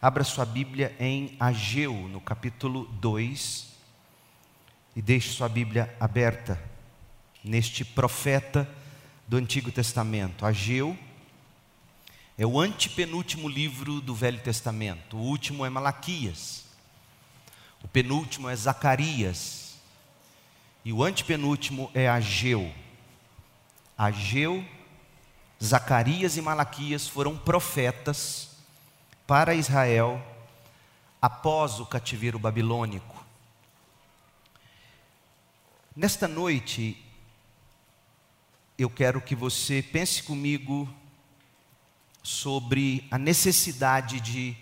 Abra sua Bíblia em Ageu, no capítulo 2, e deixe sua Bíblia aberta neste profeta do Antigo Testamento. Ageu é o antepenúltimo livro do Velho Testamento. O último é Malaquias. O penúltimo é Zacarias. E o antepenúltimo é Ageu. Ageu, Zacarias e Malaquias foram profetas para Israel após o cativeiro babilônico. Nesta noite, eu quero que você pense comigo sobre a necessidade de,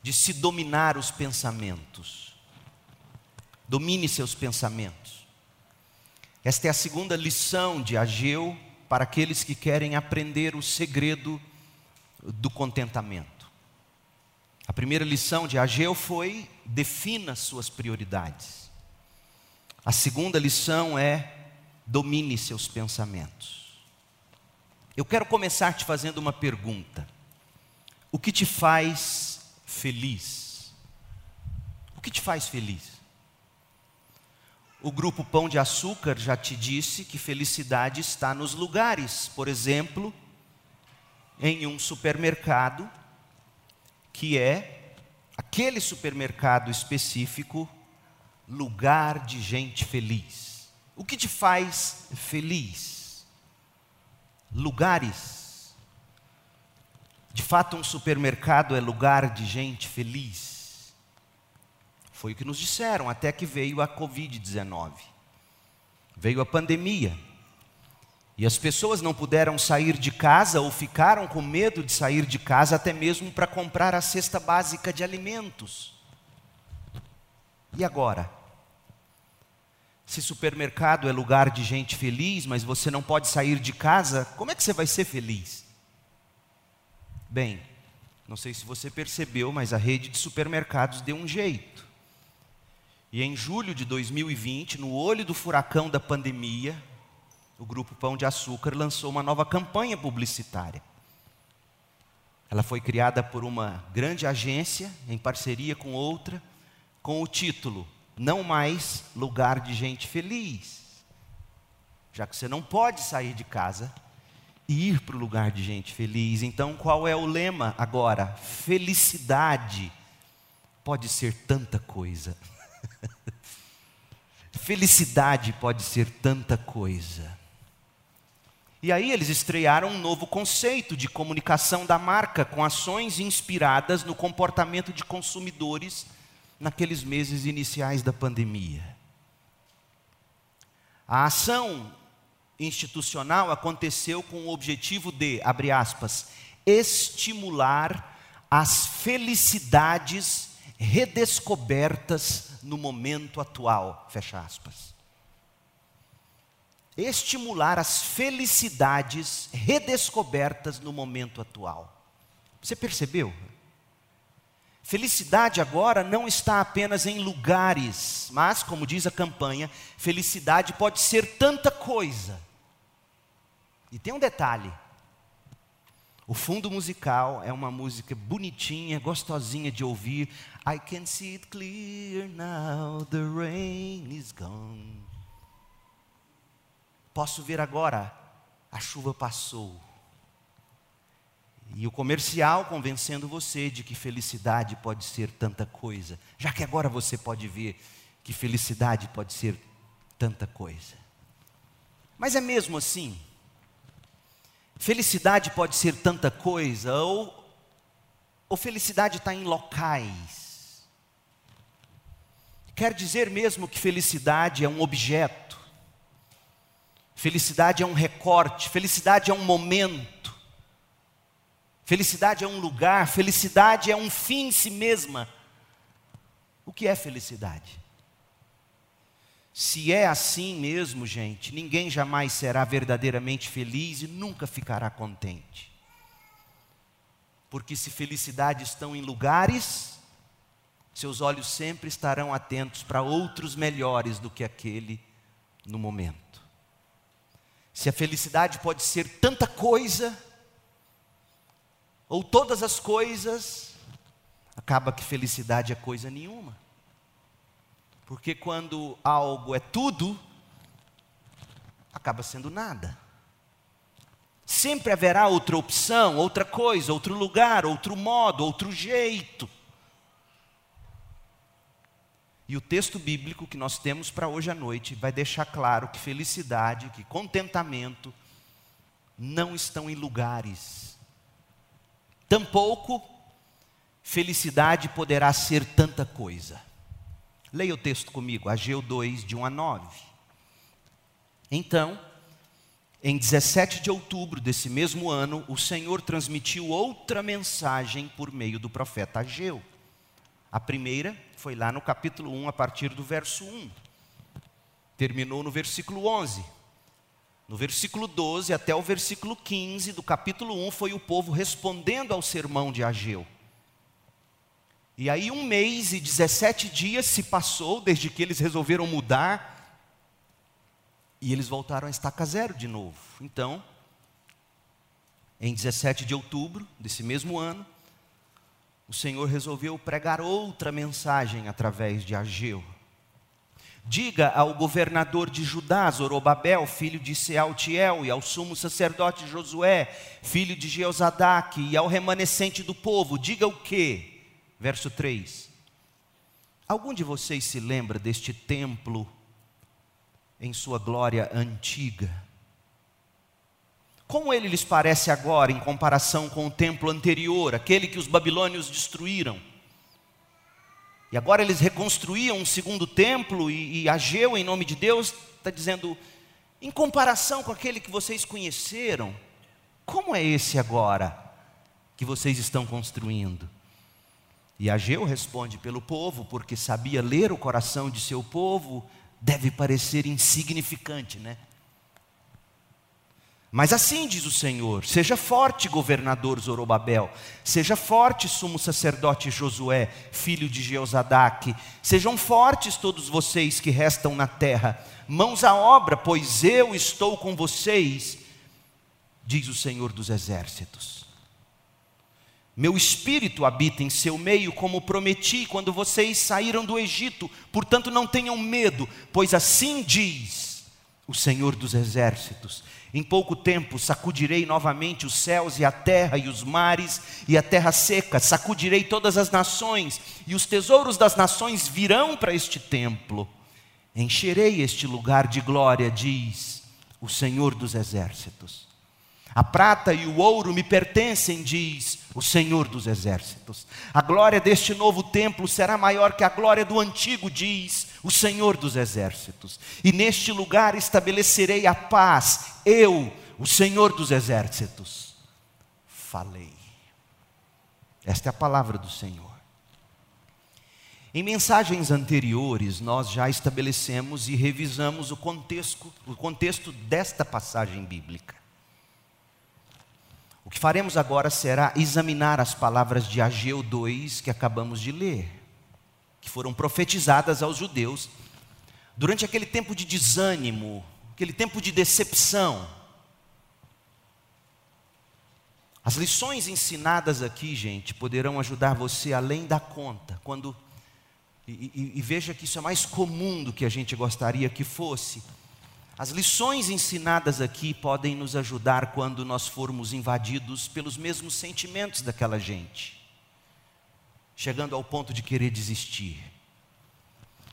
de se dominar os pensamentos. Domine seus pensamentos. Esta é a segunda lição de Ageu para aqueles que querem aprender o segredo do contentamento. A primeira lição de Ageu foi: defina suas prioridades. A segunda lição é: domine seus pensamentos. Eu quero começar te fazendo uma pergunta: O que te faz feliz? O que te faz feliz? O grupo Pão de Açúcar já te disse que felicidade está nos lugares, por exemplo, em um supermercado que é aquele supermercado específico, lugar de gente feliz. O que te faz feliz? Lugares. De fato, um supermercado é lugar de gente feliz. Foi o que nos disseram até que veio a Covid-19. Veio a pandemia. E as pessoas não puderam sair de casa ou ficaram com medo de sair de casa, até mesmo para comprar a cesta básica de alimentos. E agora? Se supermercado é lugar de gente feliz, mas você não pode sair de casa, como é que você vai ser feliz? Bem, não sei se você percebeu, mas a rede de supermercados deu um jeito. E em julho de 2020, no olho do furacão da pandemia, o Grupo Pão de Açúcar lançou uma nova campanha publicitária. Ela foi criada por uma grande agência, em parceria com outra, com o título Não Mais Lugar de Gente Feliz. Já que você não pode sair de casa e ir para o lugar de gente feliz, então qual é o lema agora? Felicidade pode ser tanta coisa. Felicidade pode ser tanta coisa. E aí eles estrearam um novo conceito de comunicação da marca com ações inspiradas no comportamento de consumidores naqueles meses iniciais da pandemia. A ação institucional aconteceu com o objetivo de, abre aspas, estimular as felicidades redescobertas no momento atual, fecha aspas estimular as felicidades redescobertas no momento atual. Você percebeu? Felicidade agora não está apenas em lugares, mas, como diz a campanha, felicidade pode ser tanta coisa. E tem um detalhe: o fundo musical é uma música bonitinha, gostosinha de ouvir. I can see it clear now, the rain is gone. Posso ver agora, a chuva passou. E o comercial convencendo você de que felicidade pode ser tanta coisa, já que agora você pode ver que felicidade pode ser tanta coisa. Mas é mesmo assim? Felicidade pode ser tanta coisa, ou, ou felicidade está em locais? Quer dizer mesmo que felicidade é um objeto? Felicidade é um recorte, felicidade é um momento, felicidade é um lugar, felicidade é um fim em si mesma. O que é felicidade? Se é assim mesmo, gente, ninguém jamais será verdadeiramente feliz e nunca ficará contente. Porque se felicidade estão em lugares, seus olhos sempre estarão atentos para outros melhores do que aquele no momento. Se a felicidade pode ser tanta coisa, ou todas as coisas, acaba que felicidade é coisa nenhuma. Porque quando algo é tudo, acaba sendo nada. Sempre haverá outra opção, outra coisa, outro lugar, outro modo, outro jeito. E o texto bíblico que nós temos para hoje à noite vai deixar claro que felicidade, que contentamento não estão em lugares. Tampouco felicidade poderá ser tanta coisa. Leia o texto comigo, Ageu 2, de 1 a 9. Então, em 17 de outubro desse mesmo ano, o Senhor transmitiu outra mensagem por meio do profeta Ageu. A primeira foi lá no capítulo 1, a partir do verso 1. Terminou no versículo 11. No versículo 12 até o versículo 15 do capítulo 1 foi o povo respondendo ao sermão de Ageu. E aí um mês e 17 dias se passou desde que eles resolveram mudar e eles voltaram a estaca zero de novo. Então, em 17 de outubro desse mesmo ano, o Senhor resolveu pregar outra mensagem através de Ageu. Diga ao governador de Judá, Zorobabel, filho de Sealtiel, e ao sumo sacerdote Josué, filho de Jeozadaque, e ao remanescente do povo, diga o que? Verso 3. Algum de vocês se lembra deste templo em sua glória antiga. Como ele lhes parece agora em comparação com o templo anterior, aquele que os babilônios destruíram? E agora eles reconstruíam um segundo templo, e, e Ageu, em nome de Deus, está dizendo: em comparação com aquele que vocês conheceram, como é esse agora que vocês estão construindo? E Ageu responde pelo povo, porque sabia ler o coração de seu povo, deve parecer insignificante, né? Mas assim diz o Senhor: seja forte, governador Zorobabel, seja forte, sumo sacerdote Josué, filho de Jeozadaque, sejam fortes todos vocês que restam na terra, mãos à obra, pois eu estou com vocês, diz o Senhor dos exércitos. Meu espírito habita em seu meio, como prometi quando vocês saíram do Egito. Portanto, não tenham medo, pois assim diz o Senhor dos exércitos: Em pouco tempo sacudirei novamente os céus e a terra e os mares e a terra seca, sacudirei todas as nações, e os tesouros das nações virão para este templo. Encherei este lugar de glória, diz o Senhor dos exércitos. A prata e o ouro me pertencem, diz o Senhor dos exércitos. A glória deste novo templo será maior que a glória do antigo, diz o Senhor dos exércitos. E neste lugar estabelecerei a paz, eu, o Senhor dos exércitos. Falei. Esta é a palavra do Senhor. Em mensagens anteriores, nós já estabelecemos e revisamos o contexto, o contexto desta passagem bíblica. Que faremos agora será examinar as palavras de Ageu 2 que acabamos de ler, que foram profetizadas aos judeus durante aquele tempo de desânimo, aquele tempo de decepção. As lições ensinadas aqui, gente, poderão ajudar você além da conta, quando e, e, e veja que isso é mais comum do que a gente gostaria que fosse as lições ensinadas aqui podem nos ajudar quando nós formos invadidos pelos mesmos sentimentos daquela gente, chegando ao ponto de querer desistir.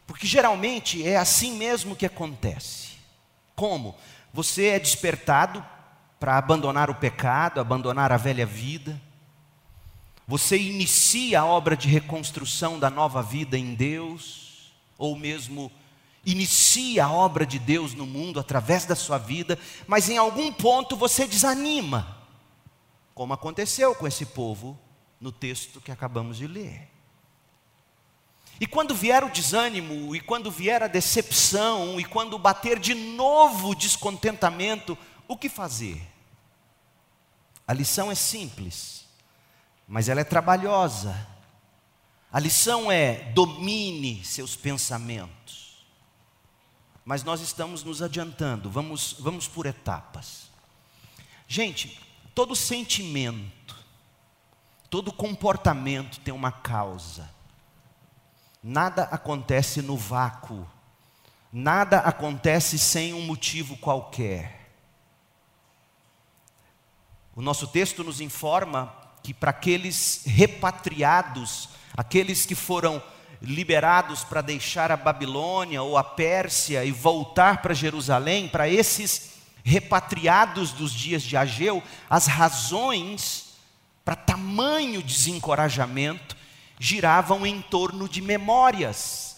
Porque geralmente é assim mesmo que acontece. Como? Você é despertado para abandonar o pecado, abandonar a velha vida. Você inicia a obra de reconstrução da nova vida em Deus, ou mesmo inicia a obra de Deus no mundo através da sua vida, mas em algum ponto você desanima, como aconteceu com esse povo no texto que acabamos de ler. E quando vier o desânimo, e quando vier a decepção, e quando bater de novo o descontentamento, o que fazer? A lição é simples, mas ela é trabalhosa. A lição é: domine seus pensamentos mas nós estamos nos adiantando, vamos, vamos por etapas. Gente, todo sentimento, Todo comportamento tem uma causa. Nada acontece no vácuo. Nada acontece sem um motivo qualquer. O nosso texto nos informa que para aqueles repatriados, aqueles que foram liberados para deixar a Babilônia ou a Pérsia e voltar para Jerusalém, para esses repatriados dos dias de Ageu, as razões para tamanho desencorajamento giravam em torno de memórias.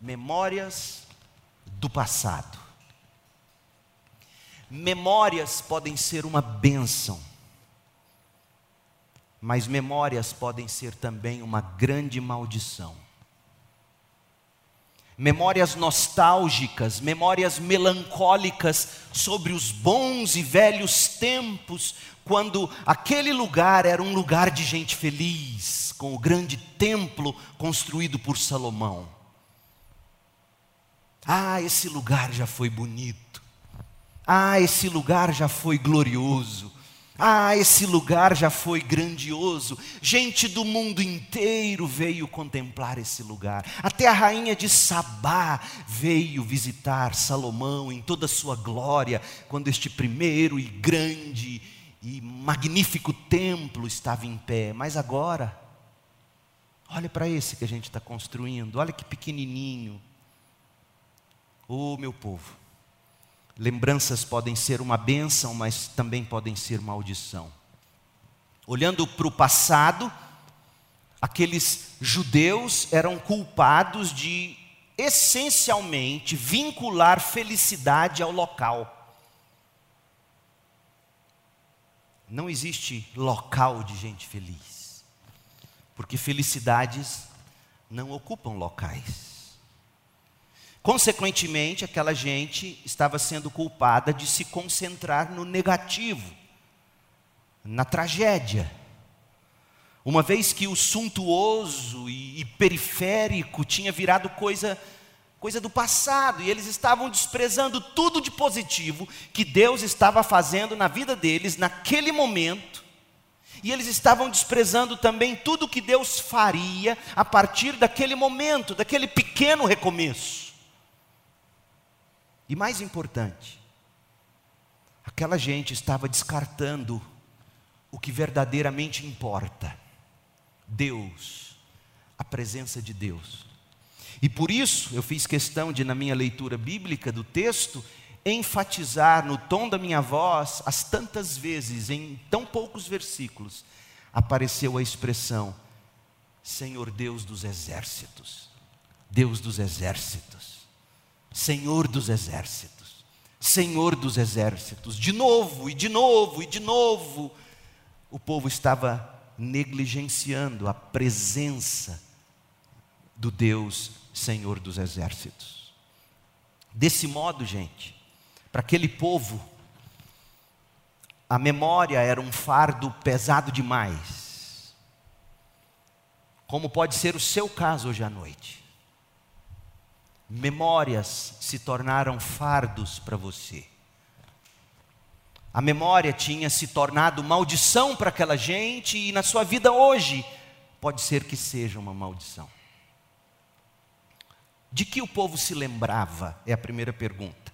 Memórias do passado. Memórias podem ser uma bênção, mas memórias podem ser também uma grande maldição. Memórias nostálgicas, memórias melancólicas sobre os bons e velhos tempos, quando aquele lugar era um lugar de gente feliz, com o grande templo construído por Salomão. Ah, esse lugar já foi bonito. Ah, esse lugar já foi glorioso. Ah, esse lugar já foi grandioso. Gente do mundo inteiro veio contemplar esse lugar. Até a rainha de Sabá veio visitar Salomão em toda a sua glória, quando este primeiro e grande e magnífico templo estava em pé, mas agora, olha para esse que a gente está construindo, olha que pequenininho. Oh, meu povo, lembranças podem ser uma bênção, mas também podem ser maldição. Olhando para o passado, aqueles judeus eram culpados de essencialmente vincular felicidade ao local. Não existe local de gente feliz, porque felicidades não ocupam locais. Consequentemente, aquela gente estava sendo culpada de se concentrar no negativo, na tragédia. Uma vez que o suntuoso e, periférico tinha virado coisa coisa do passado, e eles estavam desprezando tudo de positivo que Deus estava fazendo na vida deles naquele momento, e eles estavam desprezando também tudo que Deus faria a partir daquele momento, daquele pequeno recomeço. E mais importante, aquela gente estava descartando o que verdadeiramente importa: Deus, a presença de Deus. E por isso eu fiz questão de, na minha leitura bíblica do texto, enfatizar no tom da minha voz, as tantas vezes, em tão poucos versículos, apareceu a expressão: Senhor Deus dos exércitos, Deus dos exércitos, Senhor dos exércitos, Senhor dos exércitos, de novo e de novo e de novo, o povo estava negligenciando a presença do Deus Senhor dos exércitos. Desse modo, gente, para aquele povo, a memória era um fardo pesado demais. Como pode ser o seu caso hoje à noite. Memórias se tornaram fardos para você. A memória tinha se tornado maldição para aquela gente e na sua vida hoje pode ser que seja uma maldição. De que o povo se lembrava? É a primeira pergunta.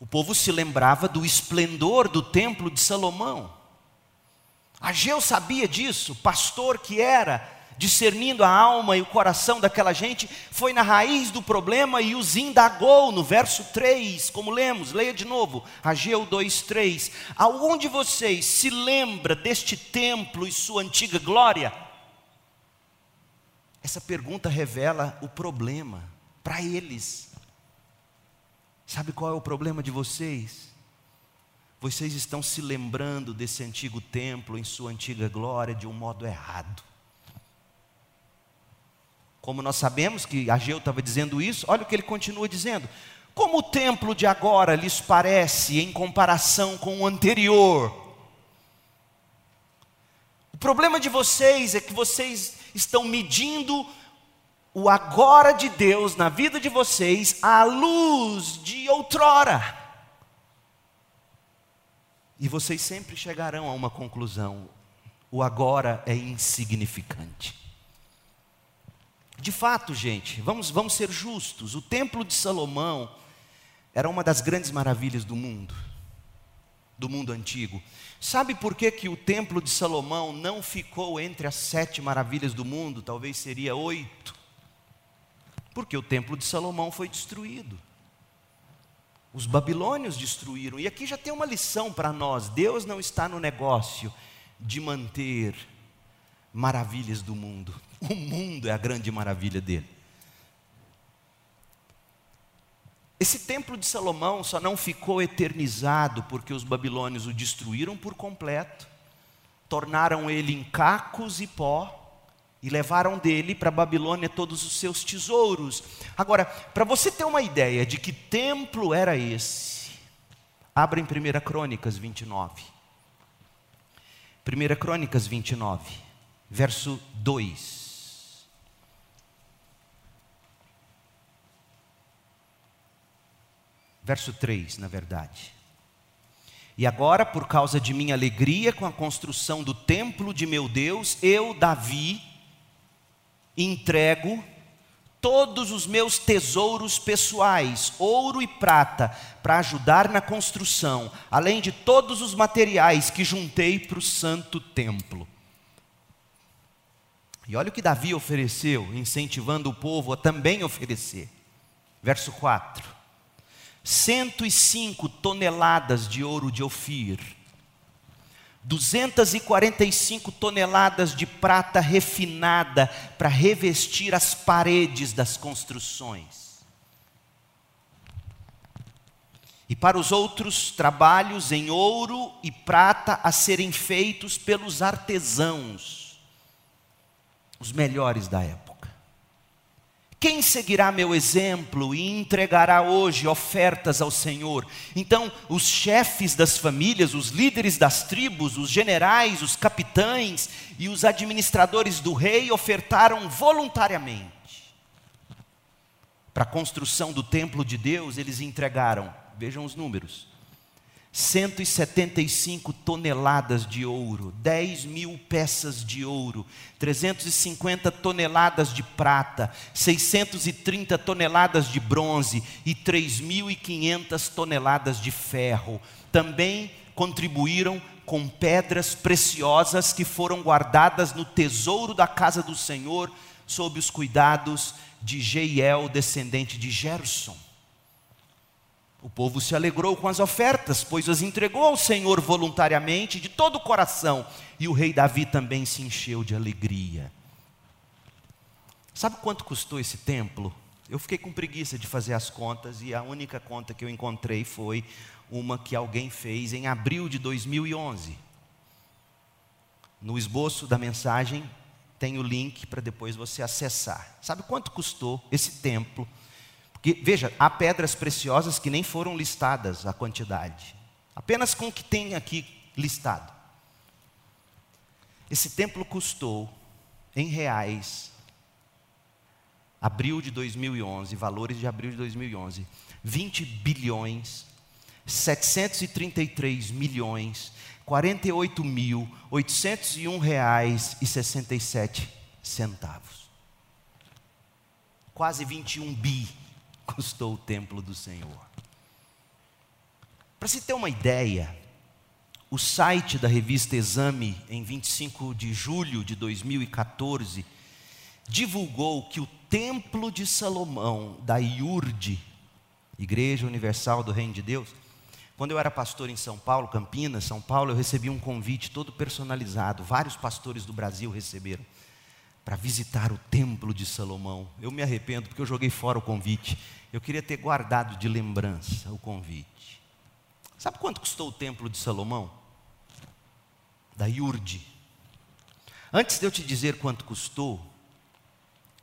O povo se lembrava do esplendor do templo de Salomão. Ageu sabia disso, pastor que era, discernindo a alma e o coração daquela gente, foi na raiz do problema e os indagou no verso 3, como lemos, leia de novo, Ageu 2:3. Aonde vocês se lembra deste templo e sua antiga glória? Essa pergunta revela o problema para eles. Sabe qual é o problema de vocês? Vocês estão se lembrando desse antigo templo em sua antiga glória de um modo errado. Como nós sabemos que Ageu estava dizendo isso, olha o que ele continua dizendo. Como o templo de agora lhes parece em comparação com o anterior? O problema de vocês é que vocês estão medindo o agora de Deus na vida de vocês à luz de outrora. E vocês sempre chegarão a uma conclusão: o agora é insignificante. De fato, gente, vamos, vamos ser justos: o Templo de Salomão era uma das grandes maravilhas do mundo, do mundo antigo. Sabe por que, que o Templo de Salomão não ficou entre as sete maravilhas do mundo? Talvez seria oito. Porque o Templo de Salomão foi destruído. Os babilônios destruíram. E aqui já tem uma lição para nós: Deus não está no negócio de manter maravilhas do mundo. O mundo é a grande maravilha dele. Esse templo de Salomão só não ficou eternizado porque os babilônios o destruíram por completo, tornaram ele em cacos e pó e levaram dele para Babilônia todos os seus tesouros. Agora, para você ter uma ideia de que templo era esse, abra em 1 Crônicas 29. 1 Crônicas 29, verso 2. Verso 3, na verdade. E agora, por causa de minha alegria com a construção do templo de meu Deus, eu, Davi, entrego todos os meus tesouros pessoais, ouro e prata, para ajudar na construção, além de todos os materiais que juntei para o santo templo. E olha o que Davi ofereceu, incentivando o povo a também oferecer. Verso 4: 105 toneladas de ouro de Ofir, 245 toneladas de prata refinada para revestir as paredes das construções. E para os outros trabalhos em ouro e prata a serem feitos pelos artesãos, os melhores da época. Quem seguirá meu exemplo e entregará hoje ofertas ao Senhor? Então, os chefes das famílias, os líderes das tribos, os generais, os capitães e os administradores do rei ofertaram voluntariamente. Para a construção do templo de Deus, eles entregaram, vejam os números: 175 toneladas de ouro, 10 mil peças de ouro, 350 toneladas de prata, 630 toneladas de bronze e 3.500 toneladas de ferro. Também contribuíram com pedras preciosas que foram guardadas no tesouro da casa do Senhor, sob os cuidados de Jeiel, descendente de Gerson. O povo se alegrou com as ofertas, pois as entregou ao Senhor voluntariamente, de todo o coração, e o rei Davi também se encheu de alegria. Sabe quanto custou esse templo? Eu fiquei com preguiça de fazer as contas e a única conta que eu encontrei foi uma que alguém fez em abril de 2011. No esboço da mensagem tem o link para depois você acessar. Sabe quanto custou esse templo? Porque, veja, há pedras preciosas que nem foram listadas a quantidade, apenas com o que tem aqui listado. Esse templo custou, em reais, abril de 2011, valores de abril de 2011, 20 bilhões, 733 milhões, 48 mil, 801 reais e 67 centavos. Quase 21 bi custou o templo do Senhor. Para se ter uma ideia, o site da revista Exame, em 25 de julho de 2014, divulgou que o Templo de Salomão, da IURD, Igreja Universal do Reino de Deus, quando eu era pastor em São Paulo, Campinas, São Paulo, eu recebi um convite todo personalizado, vários pastores do Brasil receberam para visitar o templo de Salomão. Eu me arrependo porque eu joguei fora o convite. Eu queria ter guardado de lembrança o convite. Sabe quanto custou o templo de Salomão? Da Yurde. Antes de eu te dizer quanto custou,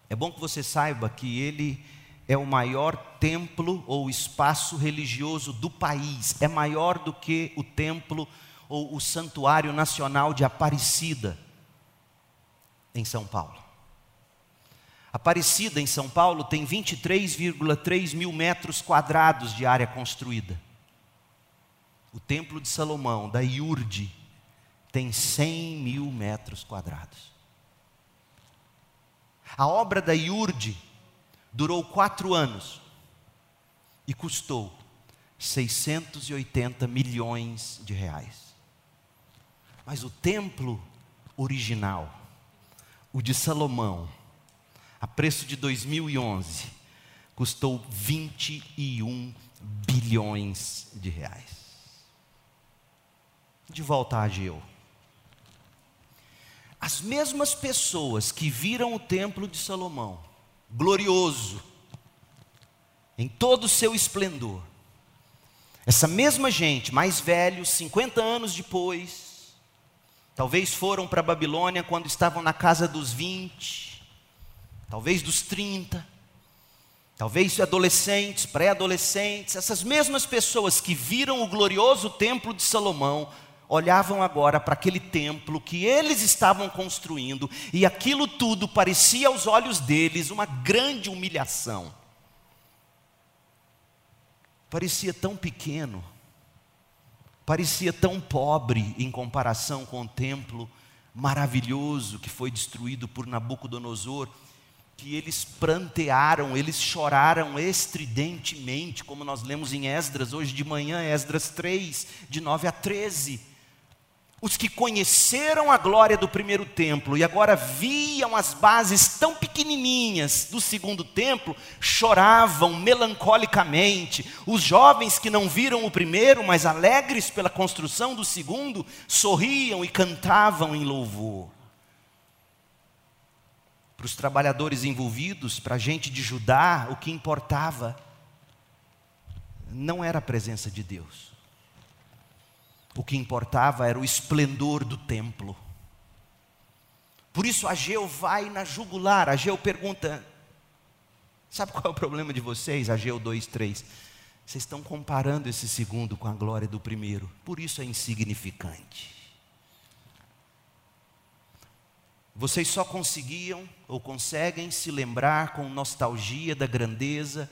é bom que você saiba que ele é o maior templo ou espaço religioso do país. É maior do que o templo ou o santuário nacional de Aparecida em São Paulo. Aparecida em São Paulo tem 23,3 mil metros quadrados de área construída. O templo de Salomão, da Iurde, tem 100 mil metros quadrados. A obra da Iurde durou quatro anos e custou 680 milhões de reais. Mas o templo original, o de Salomão, a preço de 2011, custou 21 bilhões de reais. De volta a Ageu. As mesmas pessoas que viram o templo de Salomão, glorioso, em todo o seu esplendor, essa mesma gente, mais velhos, 50 anos depois, talvez foram para a Babilônia quando estavam na casa dos 20, talvez dos 30, talvez adolescentes, pré-adolescentes, essas mesmas pessoas que viram o glorioso templo de Salomão, olhavam agora para aquele templo que eles estavam construindo, e aquilo tudo parecia aos olhos deles uma grande humilhação. Parecia tão pequeno, parecia tão pobre em comparação com o templo maravilhoso que foi destruído por Nabucodonosor, que eles prantearam, eles choraram estridentemente, como nós lemos em Esdras hoje de manhã, Esdras 3, de 9 a 13 os que conheceram a glória do primeiro templo e agora viam as bases tão pequenininhas do segundo templo, choravam melancolicamente. Os jovens que não viram o primeiro, mas alegres pela construção do segundo, sorriam e cantavam em louvor. Para os trabalhadores envolvidos, para a gente de Judá, o que importava não era a presença de Deus o que importava era o esplendor do templo. Por isso Ageu vai na jugular. Ageu pergunta: Sabe qual é o problema de vocês? Ageu 2, 3. Vocês estão comparando esse segundo com a glória do primeiro. Por isso é insignificante. Vocês só conseguiam ou conseguem se lembrar com nostalgia da grandeza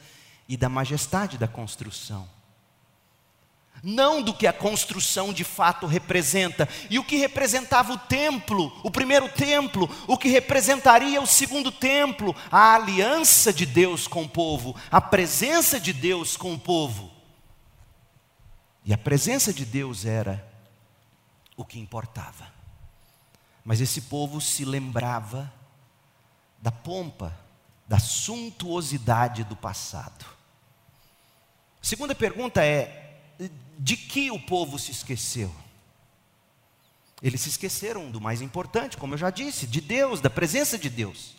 e da majestade da construção não do que a construção de fato representa. E o que representava o templo, o primeiro templo, o que representaria o segundo templo, a aliança de Deus com o povo, a presença de Deus com o povo. E a presença de Deus era o que importava. Mas esse povo se lembrava da pompa, da suntuosidade do passado. Segunda pergunta é: de que o povo se esqueceu? Eles se esqueceram do mais importante, como eu já disse, de Deus, da presença de Deus.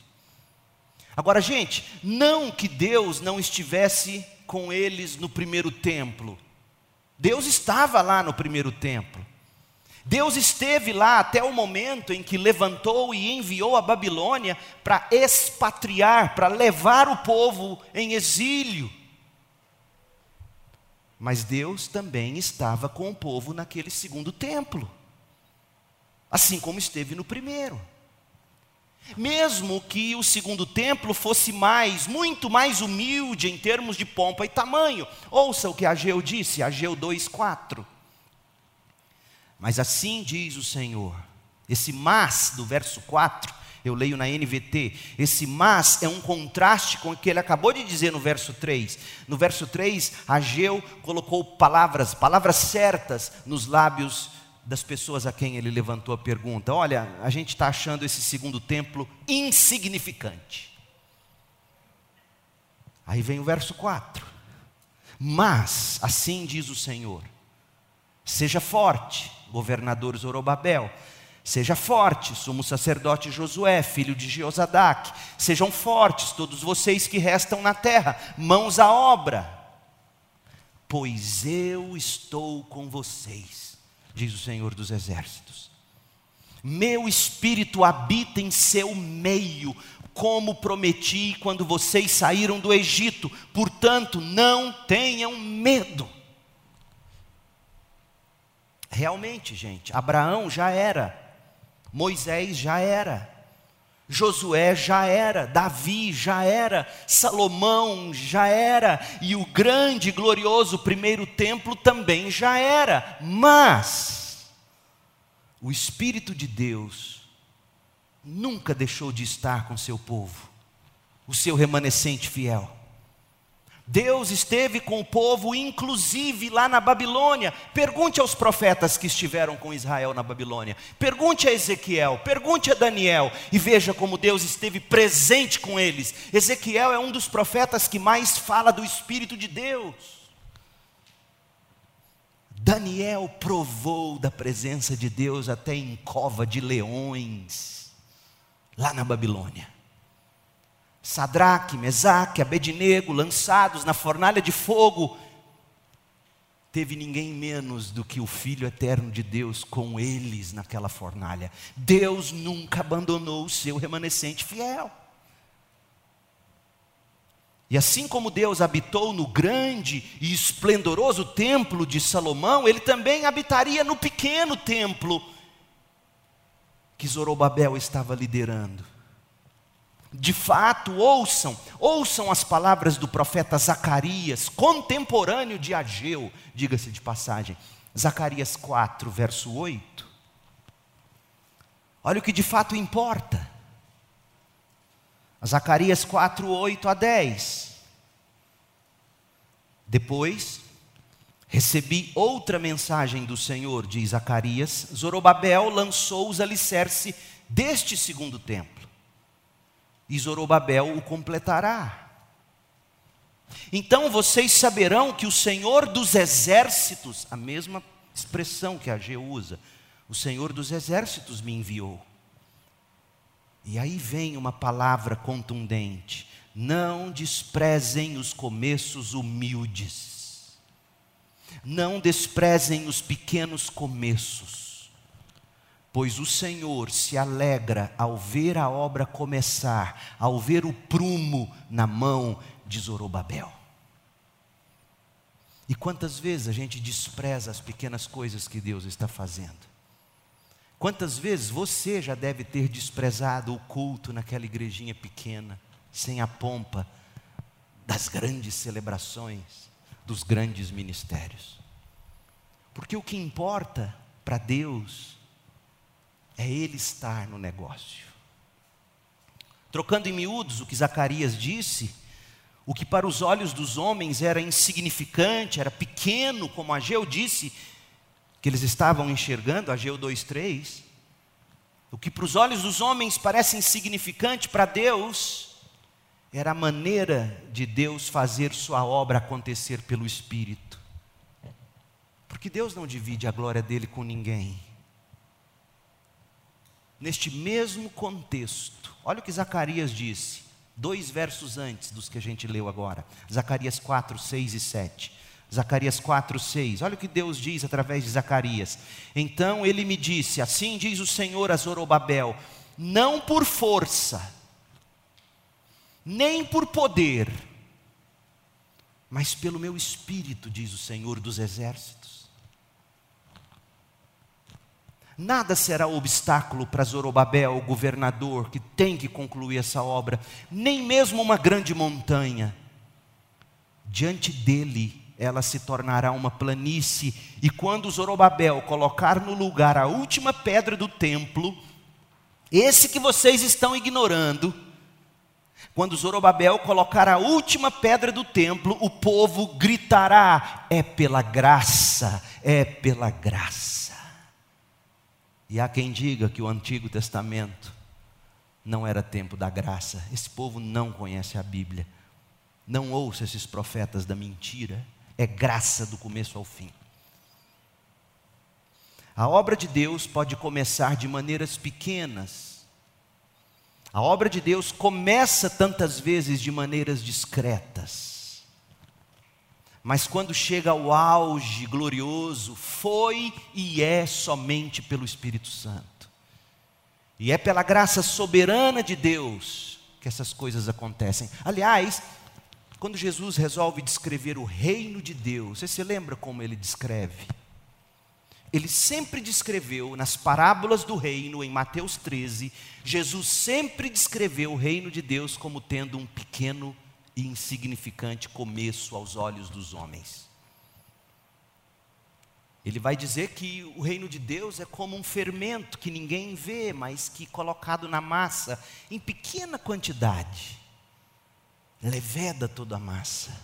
Agora, gente, não que Deus não estivesse com eles no primeiro templo. Deus estava lá no primeiro templo. Deus esteve lá até o momento em que levantou e enviou a Babilônia para expatriar, para levar o povo em exílio. Mas Deus também estava com o povo naquele segundo templo, assim como esteve no primeiro. Mesmo que o segundo templo fosse mais, muito mais humilde em termos de pompa e tamanho. Ouça o que Ageu disse, Ageu 2:4. Mas assim diz o Senhor. Esse mas do verso 4 eu leio na NVT. Esse mas é um contraste com o que ele acabou de dizer no verso 3. No verso 3, Ageu colocou palavras, palavras certas nos lábios das pessoas a quem ele levantou a pergunta. Olha, a gente está achando esse segundo templo insignificante. Aí vem o verso 4. Mas, assim diz o Senhor, seja forte, governador Zorobabel, Seja forte, sumo sacerdote Josué, filho de Jeozadac. Sejam fortes todos vocês que restam na terra, mãos à obra. Pois eu estou com vocês, diz o Senhor dos Exércitos. Meu espírito habita em seu meio, como prometi quando vocês saíram do Egito. Portanto, não tenham medo. Realmente, gente, Abraão já era Moisés já era. Josué já era, Davi já era, Salomão já era, e o grande e glorioso primeiro templo também já era. Mas o Espírito de Deus nunca deixou de estar com seu povo, o seu remanescente fiel. Deus esteve com o povo, inclusive lá na Babilônia. Pergunte aos profetas que estiveram com Israel na Babilônia. Pergunte a Ezequiel, pergunte a Daniel e veja como Deus esteve presente com eles. Ezequiel é um dos profetas que mais fala do Espírito de Deus. Daniel provou da presença de Deus até em cova de leões, lá na Babilônia. Sadraque, Mesaque, Abednego, lançados na fornalha de fogo, teve ninguém menos do que o Filho eterno de Deus com eles naquela fornalha. Deus nunca abandonou o seu remanescente fiel. E assim como Deus habitou no grande e esplendoroso templo de Salomão, ele também habitaria no pequeno templo que Zorobabel estava liderando de fato, ouçam, ouçam as palavras do profeta Zacarias, contemporâneo de Ageu, diga-se de passagem. Zacarias 4, verso 8. Olha o que de fato importa. Zacarias 4, 8 a 10. Depois, recebi outra mensagem do Senhor, diz Zacarias. Zorobabel lançou os alicerces deste segundo templo e Zorobabel o completará. Então vocês saberão que o Senhor dos exércitos, a mesma expressão que a G usa, o Senhor dos exércitos me enviou. E aí vem uma palavra contundente: não desprezem os começos humildes, não desprezem os pequenos começos pois o Senhor se alegra ao ver a obra começar, ao ver o prumo na mão de Zorobabel. E quantas vezes a gente despreza as pequenas coisas que Deus está fazendo? Quantas vezes você já deve ter desprezado o culto naquela igrejinha pequena, sem a pompa das grandes celebrações, dos grandes ministérios? Porque o que importa para Deus é Ele estar no negócio. Trocando em miúdos o que Zacarias disse, o que para os olhos dos homens era insignificante, era pequeno, como Ageu disse, que eles estavam enxergando, Ageu 2,3, o que para os olhos dos homens parece insignificante, para Deus, era a maneira de Deus fazer sua obra acontecer pelo Espírito. Porque Deus não divide a glória dele com ninguém neste mesmo contexto. Olha o que Zacarias disse, dois versos antes dos que a gente leu agora. Zacarias 4, 6 e 7. Zacarias 4, 6. Olha o que Deus diz através de Zacarias. Então ele me disse: Assim diz o Senhor a Zorobabel, não por força, nem por poder, mas pelo meu espírito, diz o Senhor dos exércitos. Nada será obstáculo para Zorobabel, o governador, que tem que concluir essa obra, nem mesmo uma grande montanha. Diante dele, ela se tornará uma planície, e quando Zorobabel colocar no lugar a última pedra do templo, esse que vocês estão ignorando, quando Zorobabel colocar a última pedra do templo, o povo gritará: é pela graça, é pela graça. E há quem diga que o Antigo Testamento não era tempo da graça. Esse povo não conhece a Bíblia. Não ouça esses profetas da mentira. É graça do começo ao fim. A obra de Deus pode começar de maneiras pequenas. A obra de Deus começa tantas vezes de maneiras discretas mas quando chega ao auge glorioso, foi e é somente pelo Espírito Santo. E é pela graça soberana de Deus que essas coisas acontecem. Aliás, quando Jesus resolve descrever o reino de Deus, você se lembra como ele descreve? ele sempre descreveu nas parábolas do reino, em Mateus 13, Jesus sempre descreveu o reino de Deus como tendo um pequeno e insignificante começo aos olhos dos homens. Ele vai dizer que o reino de Deus é como um fermento que ninguém vê, mas que colocado na massa, em pequena quantidade, leveda toda a massa.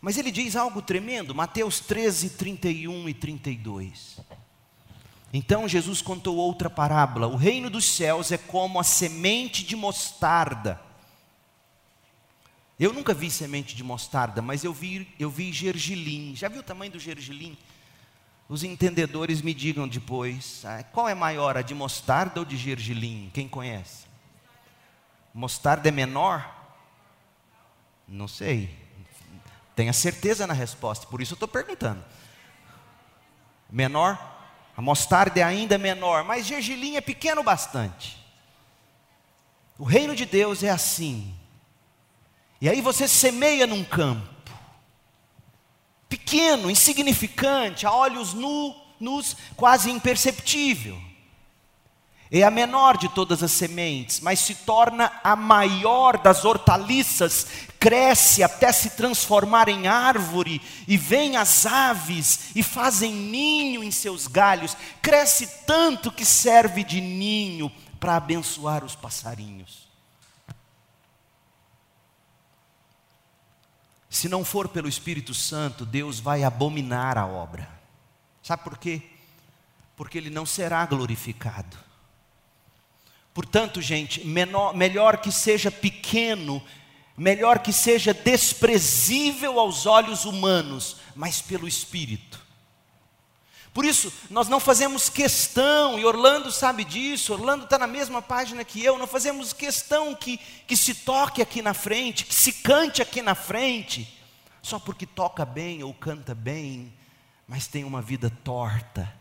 Mas ele diz algo tremendo, Mateus 13, 31 e 32. Então Jesus contou outra parábola: o reino dos céus é como a semente de mostarda. Eu nunca vi semente de mostarda, mas eu vi, eu vi gergelim. Já viu o tamanho do gergelim? Os entendedores me digam depois, ah, qual é maior, a de mostarda ou de gergelim? Quem conhece? Mostarda é menor? Não sei. Tenha certeza na resposta, por isso eu estou perguntando. Menor? A mostarda é ainda menor, mas gergelim é pequeno bastante. O reino de Deus é assim. E aí você semeia num campo, pequeno, insignificante, a olhos nu, nus, quase imperceptível. É a menor de todas as sementes, mas se torna a maior das hortaliças, cresce até se transformar em árvore, e vêm as aves e fazem ninho em seus galhos, cresce tanto que serve de ninho para abençoar os passarinhos. Se não for pelo Espírito Santo, Deus vai abominar a obra. Sabe por quê? Porque ele não será glorificado. Portanto, gente, menor, melhor que seja pequeno, melhor que seja desprezível aos olhos humanos, mas pelo Espírito. Por isso, nós não fazemos questão, e Orlando sabe disso, Orlando está na mesma página que eu, não fazemos questão que, que se toque aqui na frente, que se cante aqui na frente, só porque toca bem ou canta bem, mas tem uma vida torta,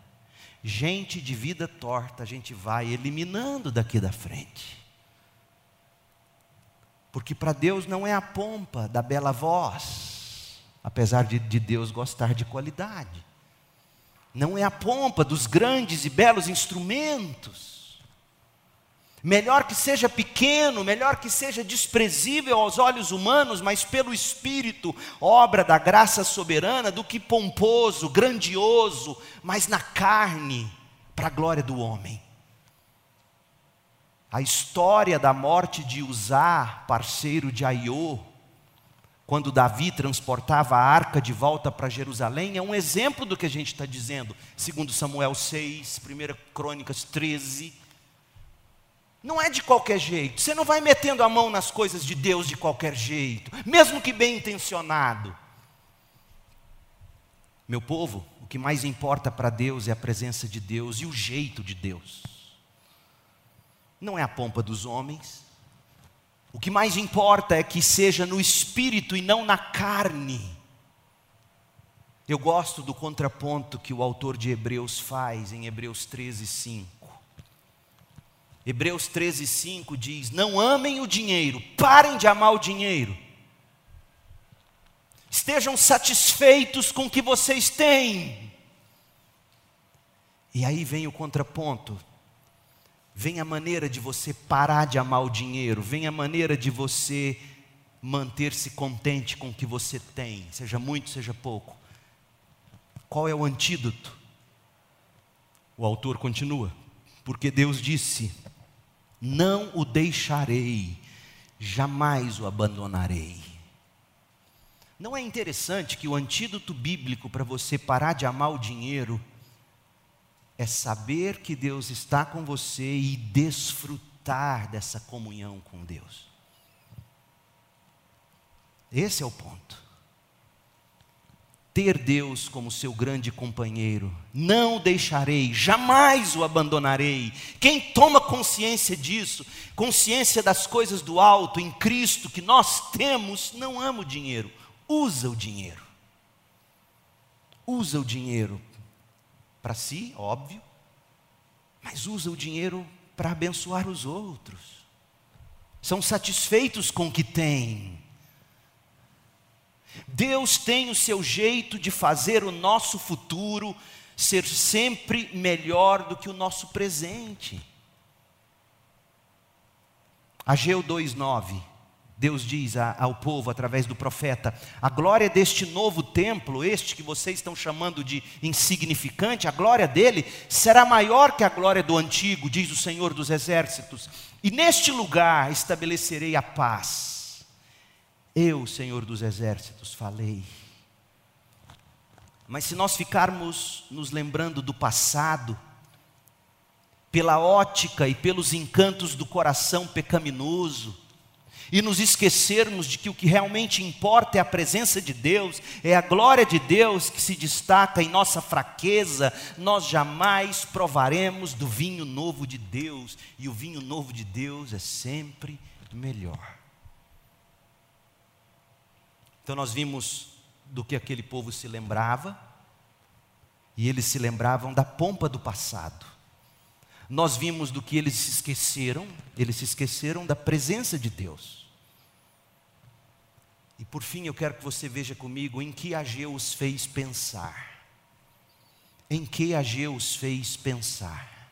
gente de vida torta, a gente vai eliminando daqui da frente. Porque para Deus não é a pompa da bela voz, apesar de, de Deus gostar de qualidade. Não é a pompa dos grandes e belos instrumentos Melhor que seja pequeno, melhor que seja desprezível aos olhos humanos, mas pelo Espírito, obra da graça soberana, do que pomposo, grandioso, mas na carne, para a glória do homem. A história da morte de Uzá, parceiro de Aiô, quando Davi transportava a arca de volta para Jerusalém, é um exemplo do que a gente está dizendo, segundo Samuel 6, 1 Crônicas 13 não é de qualquer jeito. Você não vai metendo a mão nas coisas de Deus de qualquer jeito, mesmo que bem intencionado. Meu povo, o que mais importa para Deus é a presença de Deus e o jeito de Deus. Não é a pompa dos homens. O que mais importa é que seja no espírito e não na carne. Eu gosto do contraponto que o autor de Hebreus faz em Hebreus 13, 5. Hebreus 13, 5 diz: Não amem o dinheiro, parem de amar o dinheiro. Estejam satisfeitos com o que vocês têm. E aí vem o contraponto. Vem a maneira de você parar de amar o dinheiro, vem a maneira de você manter-se contente com o que você tem, seja muito, seja pouco. Qual é o antídoto? O autor continua, porque Deus disse: não o deixarei, jamais o abandonarei. Não é interessante que o antídoto bíblico para você parar de amar o dinheiro é saber que Deus está com você e desfrutar dessa comunhão com Deus. Esse é o ponto ter Deus como seu grande companheiro. Não o deixarei, jamais o abandonarei. Quem toma consciência disso, consciência das coisas do alto em Cristo que nós temos, não ama o dinheiro, usa o dinheiro. Usa o dinheiro para si, óbvio, mas usa o dinheiro para abençoar os outros. São satisfeitos com o que têm Deus tem o seu jeito de fazer o nosso futuro ser sempre melhor do que o nosso presente. Ageu 2,9. Deus diz ao povo através do profeta: a glória deste novo templo, este que vocês estão chamando de insignificante, a glória dele será maior que a glória do antigo, diz o Senhor dos exércitos. E neste lugar estabelecerei a paz. Eu, Senhor dos exércitos, falei. Mas se nós ficarmos nos lembrando do passado, pela ótica e pelos encantos do coração pecaminoso, e nos esquecermos de que o que realmente importa é a presença de Deus, é a glória de Deus que se destaca em nossa fraqueza, nós jamais provaremos do vinho novo de Deus, e o vinho novo de Deus é sempre melhor. Então nós vimos do que aquele povo se lembrava, e eles se lembravam da pompa do passado. Nós vimos do que eles se esqueceram, eles se esqueceram da presença de Deus. E por fim, eu quero que você veja comigo em que Ageu os fez pensar. Em que Ageu os fez pensar.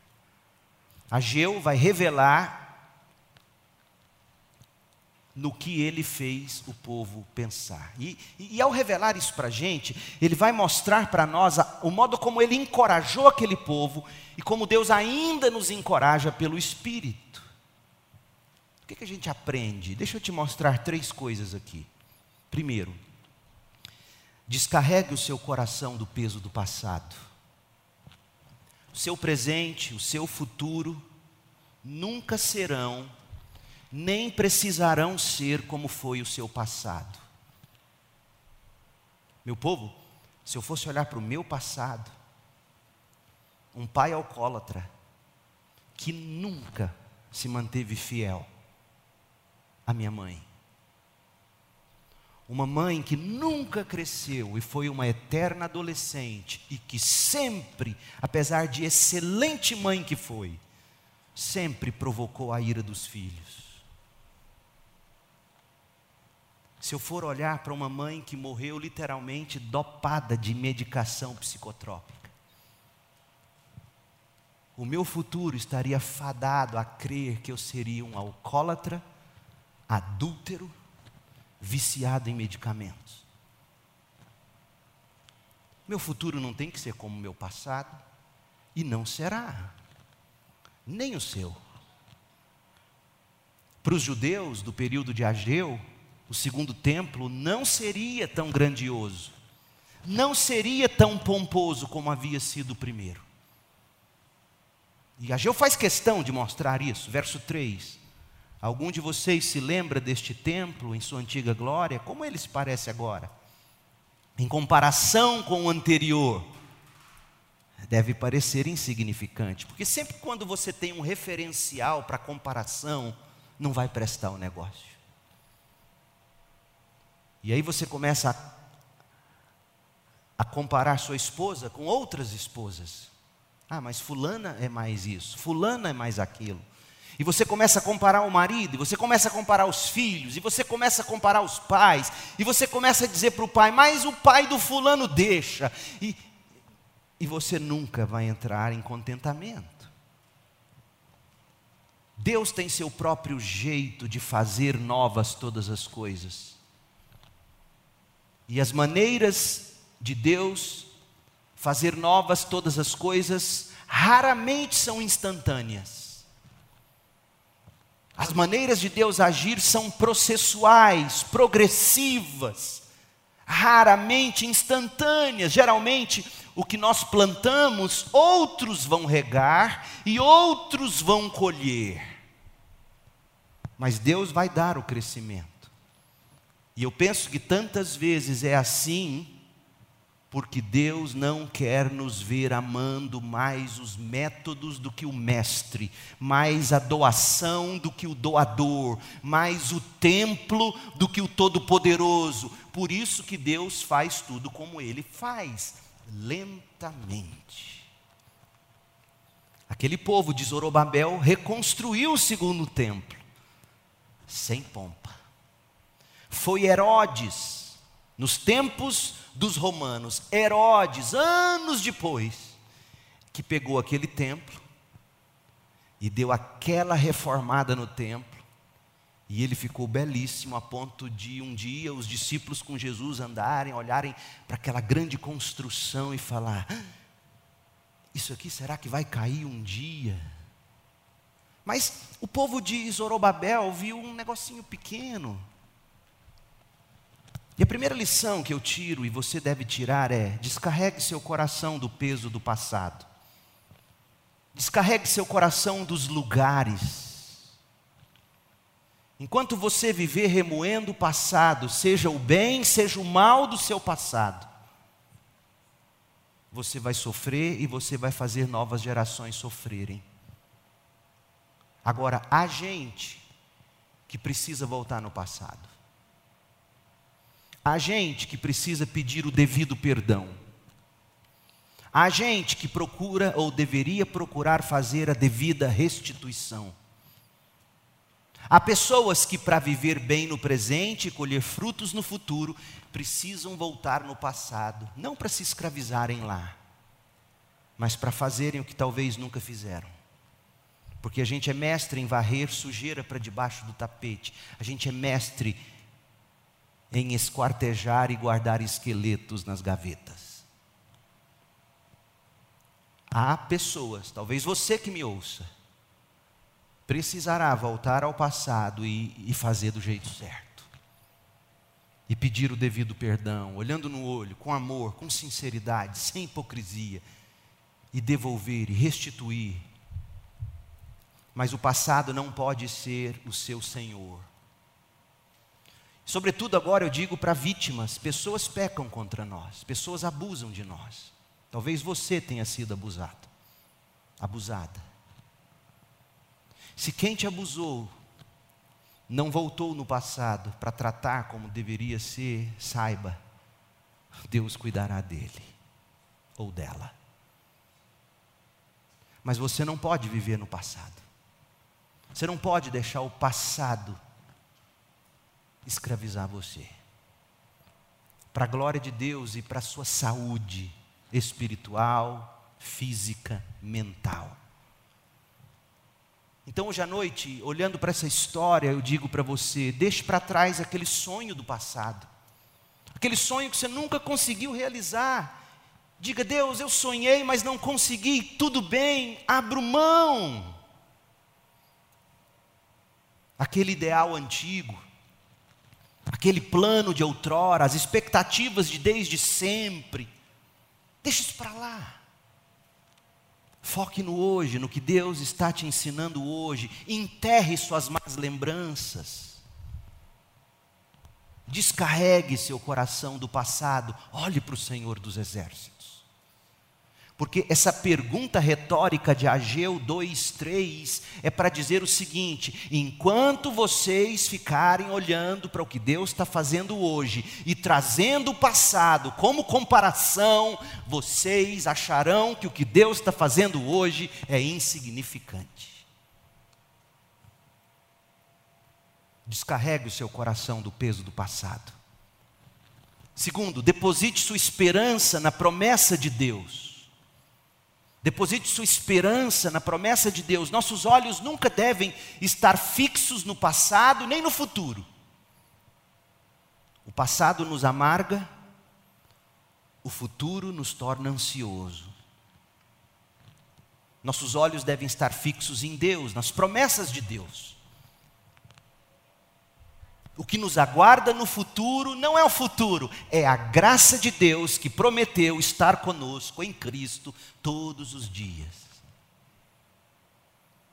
Ageu vai revelar no que ele fez o povo pensar. E, e, e ao revelar isso para a gente, ele vai mostrar para nós a, o modo como ele encorajou aquele povo e como Deus ainda nos encoraja pelo Espírito. O que, que a gente aprende? Deixa eu te mostrar três coisas aqui. Primeiro, descarregue o seu coração do peso do passado. O seu presente, o seu futuro nunca serão nem precisarão ser como foi o seu passado. Meu povo, se eu fosse olhar para o meu passado, um pai alcoólatra, que nunca se manteve fiel à minha mãe, uma mãe que nunca cresceu e foi uma eterna adolescente e que sempre, apesar de excelente mãe que foi, sempre provocou a ira dos filhos. Se eu for olhar para uma mãe que morreu literalmente dopada de medicação psicotrópica, o meu futuro estaria fadado a crer que eu seria um alcoólatra, adúltero, viciado em medicamentos. Meu futuro não tem que ser como meu passado, e não será, nem o seu. Para os judeus do período de Ageu, o segundo templo não seria tão grandioso, não seria tão pomposo como havia sido o primeiro. E Ageu faz questão de mostrar isso, verso 3. Algum de vocês se lembra deste templo em sua antiga glória? Como ele se parece agora? Em comparação com o anterior, deve parecer insignificante, porque sempre quando você tem um referencial para comparação, não vai prestar o negócio. E aí você começa a, a comparar sua esposa com outras esposas. Ah, mas fulana é mais isso, fulana é mais aquilo. E você começa a comparar o marido, e você começa a comparar os filhos, e você começa a comparar os pais, e você começa a dizer para o pai, mas o pai do fulano deixa. E, e você nunca vai entrar em contentamento. Deus tem seu próprio jeito de fazer novas todas as coisas. E as maneiras de Deus fazer novas todas as coisas raramente são instantâneas. As maneiras de Deus agir são processuais, progressivas, raramente instantâneas. Geralmente, o que nós plantamos, outros vão regar e outros vão colher. Mas Deus vai dar o crescimento. E eu penso que tantas vezes é assim, porque Deus não quer nos ver amando mais os métodos do que o mestre, mais a doação do que o doador, mais o templo do que o todo-poderoso. Por isso que Deus faz tudo como ele faz, lentamente. Aquele povo de Zorobabel reconstruiu o segundo templo, sem pompa foi Herodes, nos tempos dos romanos. Herodes, anos depois, que pegou aquele templo e deu aquela reformada no templo, e ele ficou belíssimo a ponto de um dia os discípulos com Jesus andarem, olharem para aquela grande construção e falar: ah, Isso aqui será que vai cair um dia? Mas o povo de Zorobabel viu um negocinho pequeno. E a primeira lição que eu tiro e você deve tirar é: descarregue seu coração do peso do passado. Descarregue seu coração dos lugares. Enquanto você viver remoendo o passado, seja o bem, seja o mal do seu passado, você vai sofrer e você vai fazer novas gerações sofrerem. Agora, há gente que precisa voltar no passado. Há gente que precisa pedir o devido perdão. Há gente que procura ou deveria procurar fazer a devida restituição. Há pessoas que, para viver bem no presente e colher frutos no futuro, precisam voltar no passado, não para se escravizarem lá, mas para fazerem o que talvez nunca fizeram. Porque a gente é mestre em varrer sujeira para debaixo do tapete, a gente é mestre em esquartejar e guardar esqueletos nas gavetas. Há pessoas, talvez você que me ouça, precisará voltar ao passado e, e fazer do jeito certo. E pedir o devido perdão, olhando no olho, com amor, com sinceridade, sem hipocrisia, e devolver e restituir. Mas o passado não pode ser o seu senhor. Sobretudo agora eu digo para vítimas: pessoas pecam contra nós, pessoas abusam de nós. Talvez você tenha sido abusado, abusada. Se quem te abusou não voltou no passado para tratar como deveria ser, saiba, Deus cuidará dele ou dela. Mas você não pode viver no passado. Você não pode deixar o passado escravizar você. Para a glória de Deus e para a sua saúde espiritual, física, mental. Então, hoje à noite, olhando para essa história, eu digo para você: deixe para trás aquele sonho do passado, aquele sonho que você nunca conseguiu realizar. Diga, Deus, eu sonhei, mas não consegui, tudo bem, abro mão. Aquele ideal antigo, aquele plano de outrora, as expectativas de desde sempre, Deixa isso para lá. Foque no hoje, no que Deus está te ensinando hoje. Enterre suas más lembranças. Descarregue seu coração do passado. Olhe para o Senhor dos Exércitos. Porque essa pergunta retórica de Ageu 2:3 é para dizer o seguinte: enquanto vocês ficarem olhando para o que Deus está fazendo hoje e trazendo o passado como comparação, vocês acharão que o que Deus está fazendo hoje é insignificante. Descarregue o seu coração do peso do passado. Segundo, deposite sua esperança na promessa de Deus. Deposite sua esperança na promessa de Deus. Nossos olhos nunca devem estar fixos no passado nem no futuro. O passado nos amarga, o futuro nos torna ansioso. Nossos olhos devem estar fixos em Deus, nas promessas de Deus. O que nos aguarda no futuro não é o futuro, é a graça de Deus que prometeu estar conosco em Cristo todos os dias.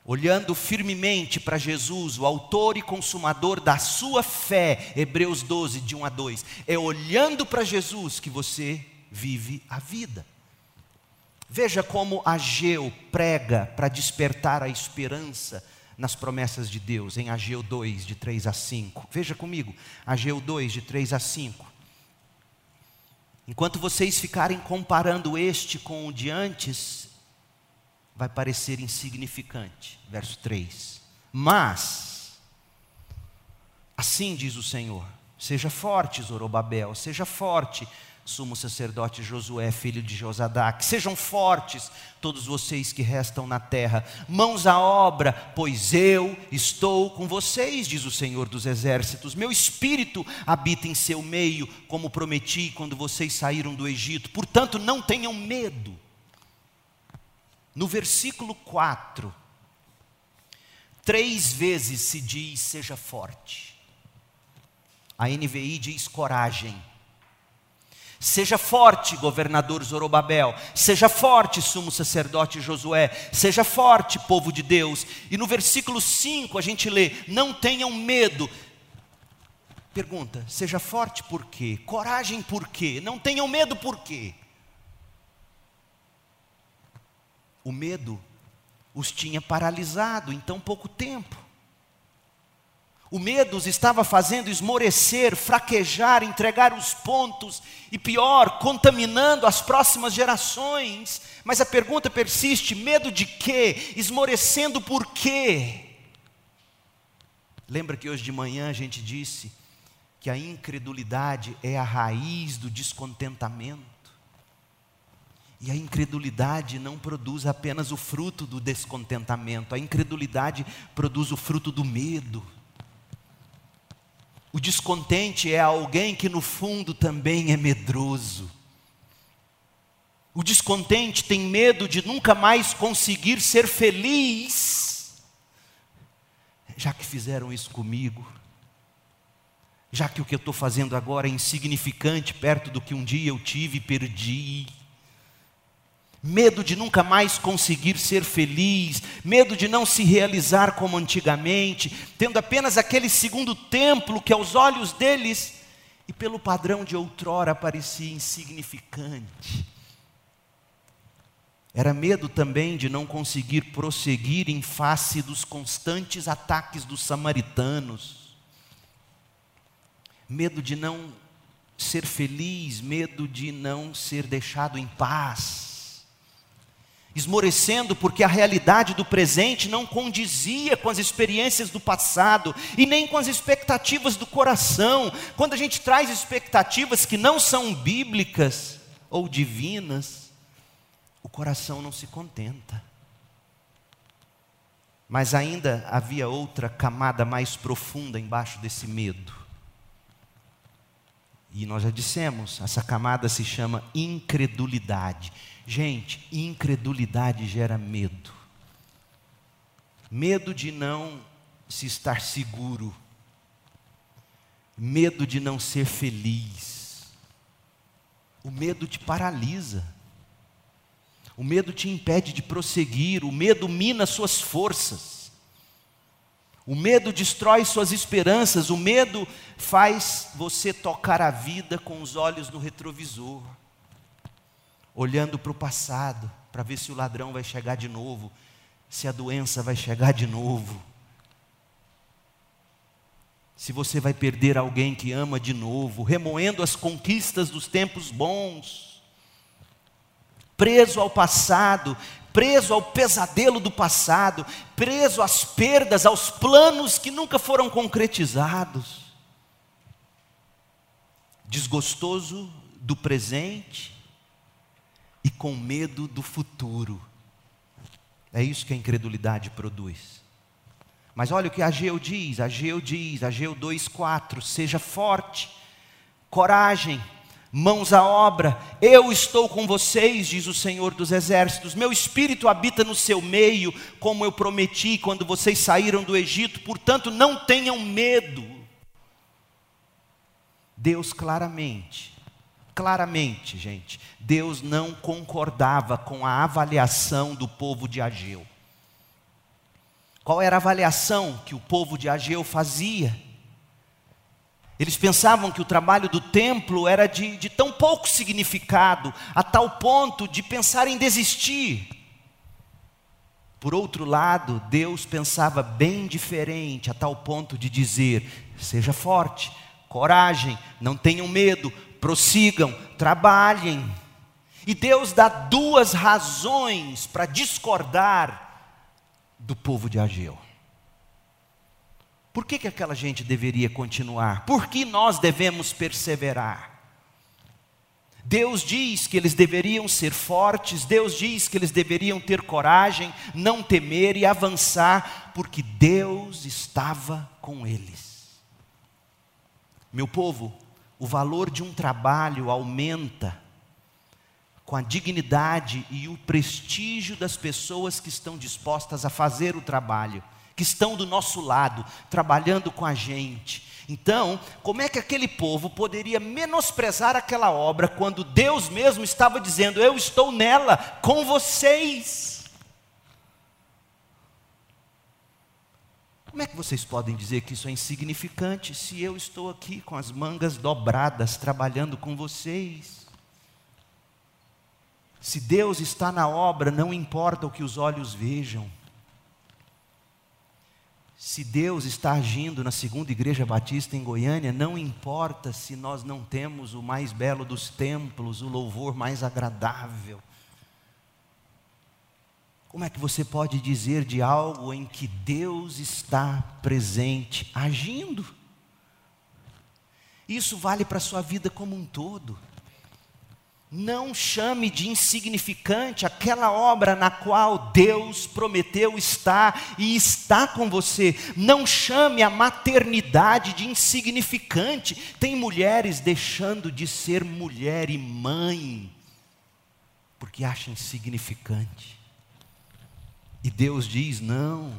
Olhando firmemente para Jesus, o autor e consumador da sua fé, Hebreus 12, de 1 a 2, é olhando para Jesus que você vive a vida. Veja como Ageu prega para despertar a esperança nas promessas de Deus, em Ageu 2, de 3 a 5. Veja comigo, Ageu 2, de 3 a 5. Enquanto vocês ficarem comparando este com o de antes, vai parecer insignificante. Verso 3. Mas, assim diz o Senhor: seja forte, Zorobabel, seja forte, sumo sacerdote Josué, filho de Josadac. Sejam fortes, todos vocês que restam na terra, mãos à obra, pois eu estou com vocês, diz o Senhor dos Exércitos. Meu espírito habita em seu meio, como prometi quando vocês saíram do Egito. Portanto, não tenham medo. No versículo 4, três vezes se diz: seja forte. A NVI diz coragem. Seja forte, governador Zorobabel. Seja forte, sumo sacerdote Josué. Seja forte, povo de Deus. E no versículo 5 a gente lê: Não tenham medo. Pergunta: Seja forte por quê? Coragem por quê? Não tenham medo por quê? O medo os tinha paralisado em tão pouco tempo. O medo os estava fazendo esmorecer, fraquejar, entregar os pontos e, pior, contaminando as próximas gerações. Mas a pergunta persiste: medo de quê? Esmorecendo por quê? Lembra que hoje de manhã a gente disse que a incredulidade é a raiz do descontentamento? E a incredulidade não produz apenas o fruto do descontentamento, a incredulidade produz o fruto do medo. O descontente é alguém que no fundo também é medroso. O descontente tem medo de nunca mais conseguir ser feliz. Já que fizeram isso comigo, já que o que eu estou fazendo agora é insignificante perto do que um dia eu tive e perdi medo de nunca mais conseguir ser feliz, medo de não se realizar como antigamente, tendo apenas aquele segundo templo que aos olhos deles e pelo padrão de outrora parecia insignificante. Era medo também de não conseguir prosseguir em face dos constantes ataques dos samaritanos. Medo de não ser feliz, medo de não ser deixado em paz esmorecendo porque a realidade do presente não condizia com as experiências do passado e nem com as expectativas do coração. Quando a gente traz expectativas que não são bíblicas ou divinas, o coração não se contenta. Mas ainda havia outra camada mais profunda embaixo desse medo. E nós já dissemos, essa camada se chama incredulidade. Gente, incredulidade gera medo. Medo de não se estar seguro. Medo de não ser feliz. O medo te paralisa. O medo te impede de prosseguir. O medo mina suas forças. O medo destrói suas esperanças. O medo faz você tocar a vida com os olhos no retrovisor olhando para o passado, para ver se o ladrão vai chegar de novo, se a doença vai chegar de novo, se você vai perder alguém que ama de novo, remoendo as conquistas dos tempos bons, preso ao passado, preso ao pesadelo do passado, preso às perdas, aos planos que nunca foram concretizados, desgostoso do presente, e com medo do futuro. É isso que a incredulidade produz. Mas olha o que Ageu diz, Ageu diz, Ageu 2,4: seja forte, coragem, mãos à obra, eu estou com vocês, diz o Senhor dos Exércitos, meu espírito habita no seu meio, como eu prometi quando vocês saíram do Egito, portanto não tenham medo. Deus claramente Claramente, gente, Deus não concordava com a avaliação do povo de Ageu. Qual era a avaliação que o povo de Ageu fazia? Eles pensavam que o trabalho do templo era de, de tão pouco significado, a tal ponto de pensar em desistir. Por outro lado, Deus pensava bem diferente, a tal ponto de dizer: seja forte, coragem, não tenham medo, prossigam, trabalhem. E Deus dá duas razões para discordar do povo de Ageu. Por que, que aquela gente deveria continuar? Por que nós devemos perseverar? Deus diz que eles deveriam ser fortes, Deus diz que eles deveriam ter coragem, não temer e avançar, porque Deus estava com eles. Meu povo, o valor de um trabalho aumenta com a dignidade e o prestígio das pessoas que estão dispostas a fazer o trabalho, que estão do nosso lado, trabalhando com a gente. Então, como é que aquele povo poderia menosprezar aquela obra quando Deus mesmo estava dizendo: Eu estou nela com vocês? Como é que vocês podem dizer que isso é insignificante se eu estou aqui com as mangas dobradas trabalhando com vocês? Se Deus está na obra, não importa o que os olhos vejam. Se Deus está agindo na segunda igreja batista em Goiânia, não importa se nós não temos o mais belo dos templos, o louvor mais agradável. Como é que você pode dizer de algo em que Deus está presente, agindo? Isso vale para a sua vida como um todo. Não chame de insignificante aquela obra na qual Deus prometeu estar e está com você. Não chame a maternidade de insignificante. Tem mulheres deixando de ser mulher e mãe porque acham insignificante. E Deus diz: não,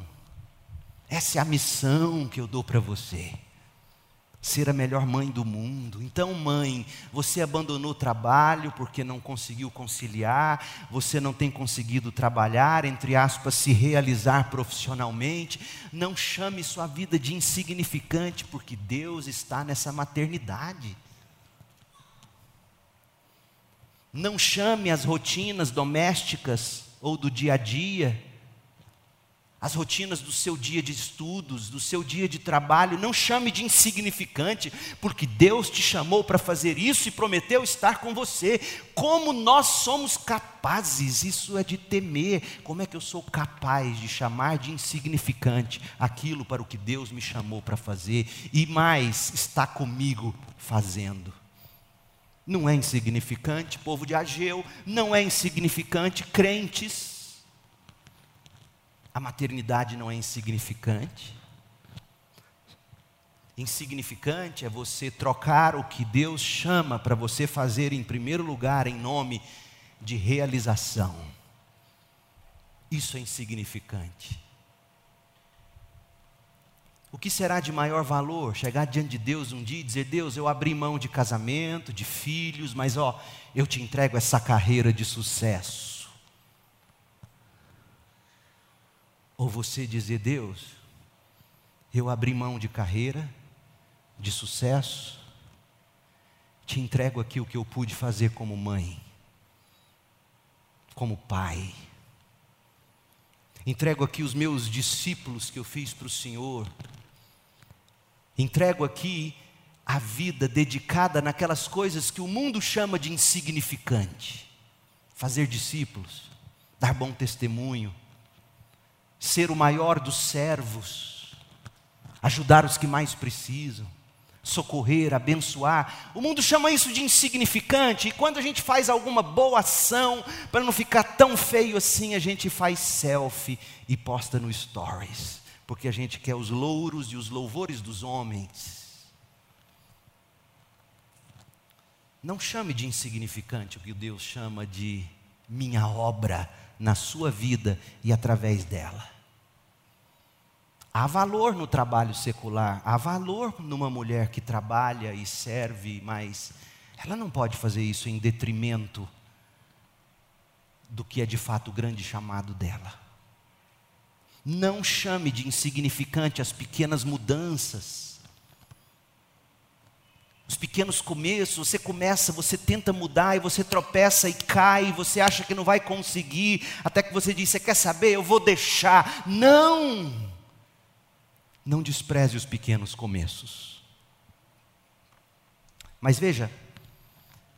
essa é a missão que eu dou para você ser a melhor mãe do mundo. Então, mãe, você abandonou o trabalho porque não conseguiu conciliar, você não tem conseguido trabalhar, entre aspas, se realizar profissionalmente. Não chame sua vida de insignificante, porque Deus está nessa maternidade. Não chame as rotinas domésticas ou do dia a dia as rotinas do seu dia de estudos, do seu dia de trabalho, não chame de insignificante, porque Deus te chamou para fazer isso e prometeu estar com você. Como nós somos capazes, isso é de temer. Como é que eu sou capaz de chamar de insignificante aquilo para o que Deus me chamou para fazer e mais está comigo fazendo? Não é insignificante, povo de Ageu, não é insignificante, crentes a maternidade não é insignificante. Insignificante é você trocar o que Deus chama para você fazer em primeiro lugar em nome de realização. Isso é insignificante. O que será de maior valor? Chegar diante de Deus um dia e dizer: Deus, eu abri mão de casamento, de filhos, mas ó, eu te entrego essa carreira de sucesso. Ou você dizer, Deus, eu abri mão de carreira, de sucesso, te entrego aqui o que eu pude fazer como mãe, como pai. Entrego aqui os meus discípulos que eu fiz para o Senhor. Entrego aqui a vida dedicada naquelas coisas que o mundo chama de insignificante. Fazer discípulos, dar bom testemunho, ser o maior dos servos, ajudar os que mais precisam, socorrer, abençoar. O mundo chama isso de insignificante, e quando a gente faz alguma boa ação, para não ficar tão feio assim, a gente faz selfie e posta no stories, porque a gente quer os louros e os louvores dos homens. Não chame de insignificante o que Deus chama de minha obra na sua vida e através dela. Há valor no trabalho secular, há valor numa mulher que trabalha e serve, mas ela não pode fazer isso em detrimento do que é de fato o grande chamado dela. Não chame de insignificante as pequenas mudanças, os pequenos começos. Você começa, você tenta mudar e você tropeça e cai, e você acha que não vai conseguir, até que você diz: Você quer saber? Eu vou deixar. Não! Não despreze os pequenos começos. Mas veja,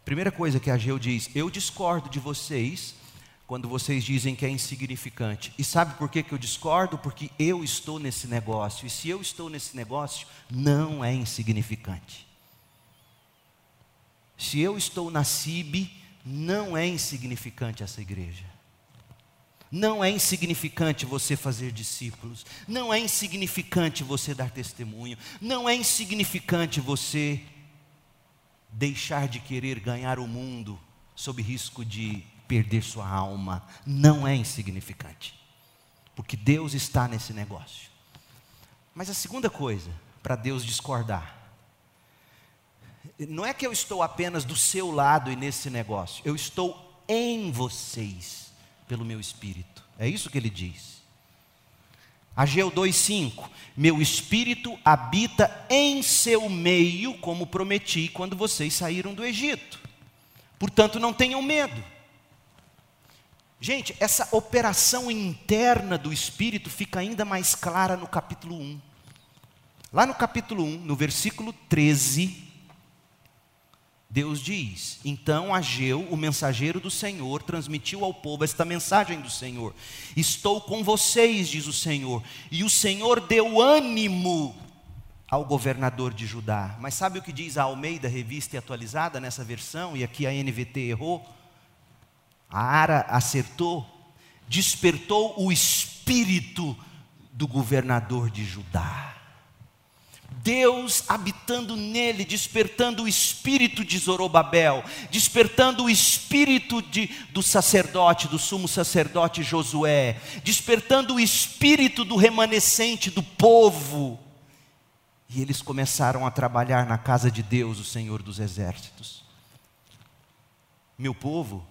primeira coisa que Ageu diz: Eu discordo de vocês quando vocês dizem que é insignificante. E sabe por que, que eu discordo? Porque eu estou nesse negócio. E se eu estou nesse negócio, não é insignificante. Se eu estou na CIB, não é insignificante essa igreja. Não é insignificante você fazer discípulos. Não é insignificante você dar testemunho. Não é insignificante você deixar de querer ganhar o mundo sob risco de perder sua alma. Não é insignificante. Porque Deus está nesse negócio. Mas a segunda coisa, para Deus discordar, não é que eu estou apenas do seu lado e nesse negócio, eu estou em vocês pelo meu espírito. É isso que ele diz. Ageu 2:5 Meu espírito habita em seu meio, como prometi quando vocês saíram do Egito. Portanto, não tenham medo. Gente, essa operação interna do espírito fica ainda mais clara no capítulo 1. Lá no capítulo 1, no versículo 13, Deus diz: Então Ageu, o mensageiro do Senhor, transmitiu ao povo esta mensagem do Senhor: Estou com vocês, diz o Senhor, e o Senhor deu ânimo ao governador de Judá. Mas sabe o que diz a Almeida, revista e atualizada nessa versão, e aqui a NVT errou? A Ara acertou, despertou o espírito do governador de Judá. Deus habitando nele, despertando o espírito de Zorobabel, despertando o espírito de, do sacerdote, do sumo sacerdote Josué, despertando o espírito do remanescente do povo. E eles começaram a trabalhar na casa de Deus, o Senhor dos exércitos. Meu povo,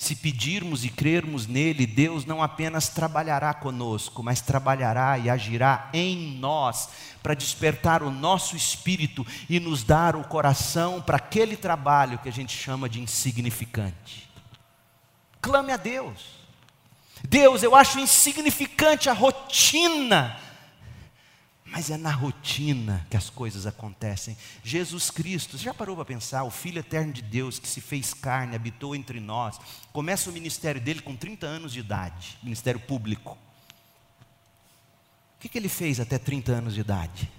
se pedirmos e crermos nele, Deus não apenas trabalhará conosco, mas trabalhará e agirá em nós, para despertar o nosso espírito e nos dar o coração para aquele trabalho que a gente chama de insignificante. Clame a Deus. Deus, eu acho insignificante a rotina mas é na rotina que as coisas acontecem. Jesus Cristo, você já parou para pensar? O Filho eterno de Deus que se fez carne, habitou entre nós, começa o ministério dele com 30 anos de idade ministério público. O que, que ele fez até 30 anos de idade?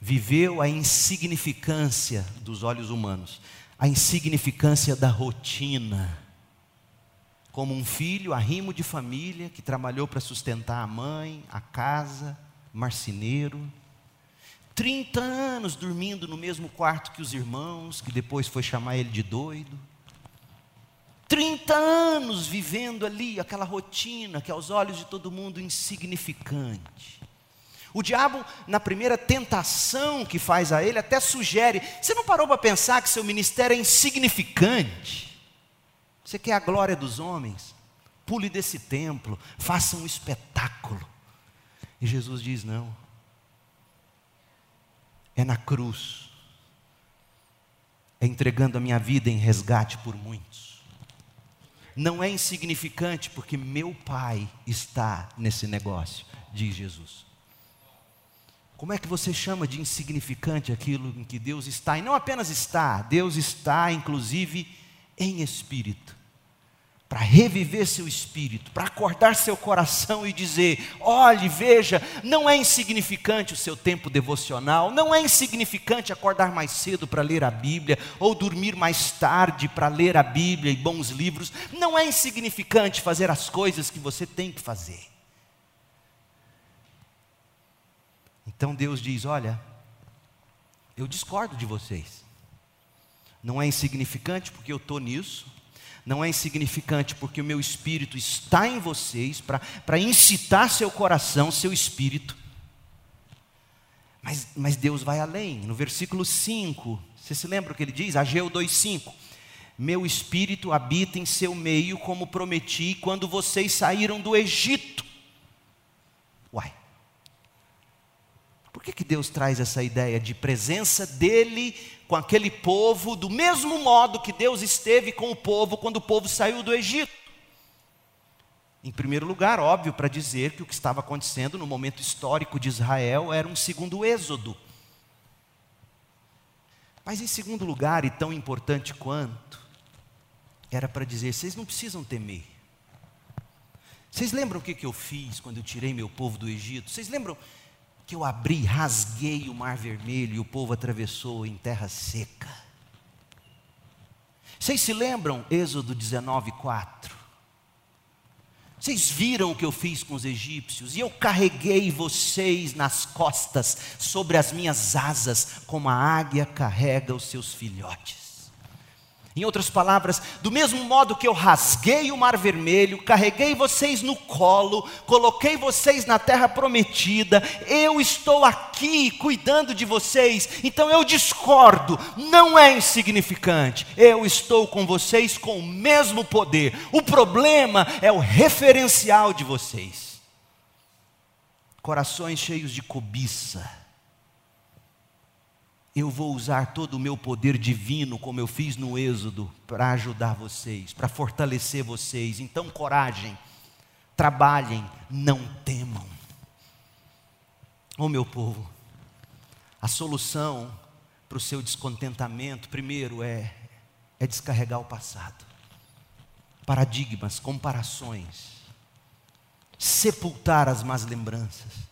Viveu a insignificância dos olhos humanos, a insignificância da rotina como um filho arrimo de família que trabalhou para sustentar a mãe, a casa, marceneiro. 30 anos dormindo no mesmo quarto que os irmãos, que depois foi chamar ele de doido. 30 anos vivendo ali aquela rotina que aos olhos de todo mundo insignificante. O diabo, na primeira tentação que faz a ele, até sugere: você não parou para pensar que seu ministério é insignificante? Você quer a glória dos homens? Pule desse templo, faça um espetáculo. E Jesus diz: não. É na cruz. É entregando a minha vida em resgate por muitos. Não é insignificante, porque meu Pai está nesse negócio, diz Jesus. Como é que você chama de insignificante aquilo em que Deus está? E não apenas está, Deus está, inclusive, em espírito para reviver seu espírito, para acordar seu coração e dizer: olhe, veja, não é insignificante o seu tempo devocional, não é insignificante acordar mais cedo para ler a Bíblia, ou dormir mais tarde para ler a Bíblia e bons livros, não é insignificante fazer as coisas que você tem que fazer. Então Deus diz: olha, eu discordo de vocês, não é insignificante porque eu estou nisso não é insignificante, porque o meu espírito está em vocês para incitar seu coração, seu espírito. Mas, mas Deus vai além. No versículo 5, você se lembra o que ele diz? Ageu 2,5. Meu espírito habita em seu meio, como prometi quando vocês saíram do Egito. Uai. Por que, que Deus traz essa ideia de presença dele com aquele povo, do mesmo modo que Deus esteve com o povo quando o povo saiu do Egito. Em primeiro lugar, óbvio, para dizer que o que estava acontecendo no momento histórico de Israel era um segundo êxodo. Mas em segundo lugar, e tão importante quanto, era para dizer: vocês não precisam temer. Vocês lembram o que, eu fiz quando eu tirei meu povo do Egito? Vocês lembram que eu abri, rasguei o mar vermelho e o povo atravessou em terra seca. Vocês se lembram, Êxodo 19, 4? Vocês viram o que eu fiz com os egípcios, e eu carreguei vocês nas costas, sobre as minhas asas, como a águia carrega os seus filhotes. Em outras palavras, do mesmo modo que eu rasguei o mar vermelho, carreguei vocês no colo, coloquei vocês na terra prometida, eu estou aqui cuidando de vocês, então eu discordo, não é insignificante, eu estou com vocês com o mesmo poder, o problema é o referencial de vocês. Corações cheios de cobiça, eu vou usar todo o meu poder divino, como eu fiz no Êxodo, para ajudar vocês, para fortalecer vocês. Então, coragem, trabalhem, não temam. Oh, meu povo, a solução para o seu descontentamento, primeiro, é, é descarregar o passado. Paradigmas, comparações, sepultar as más lembranças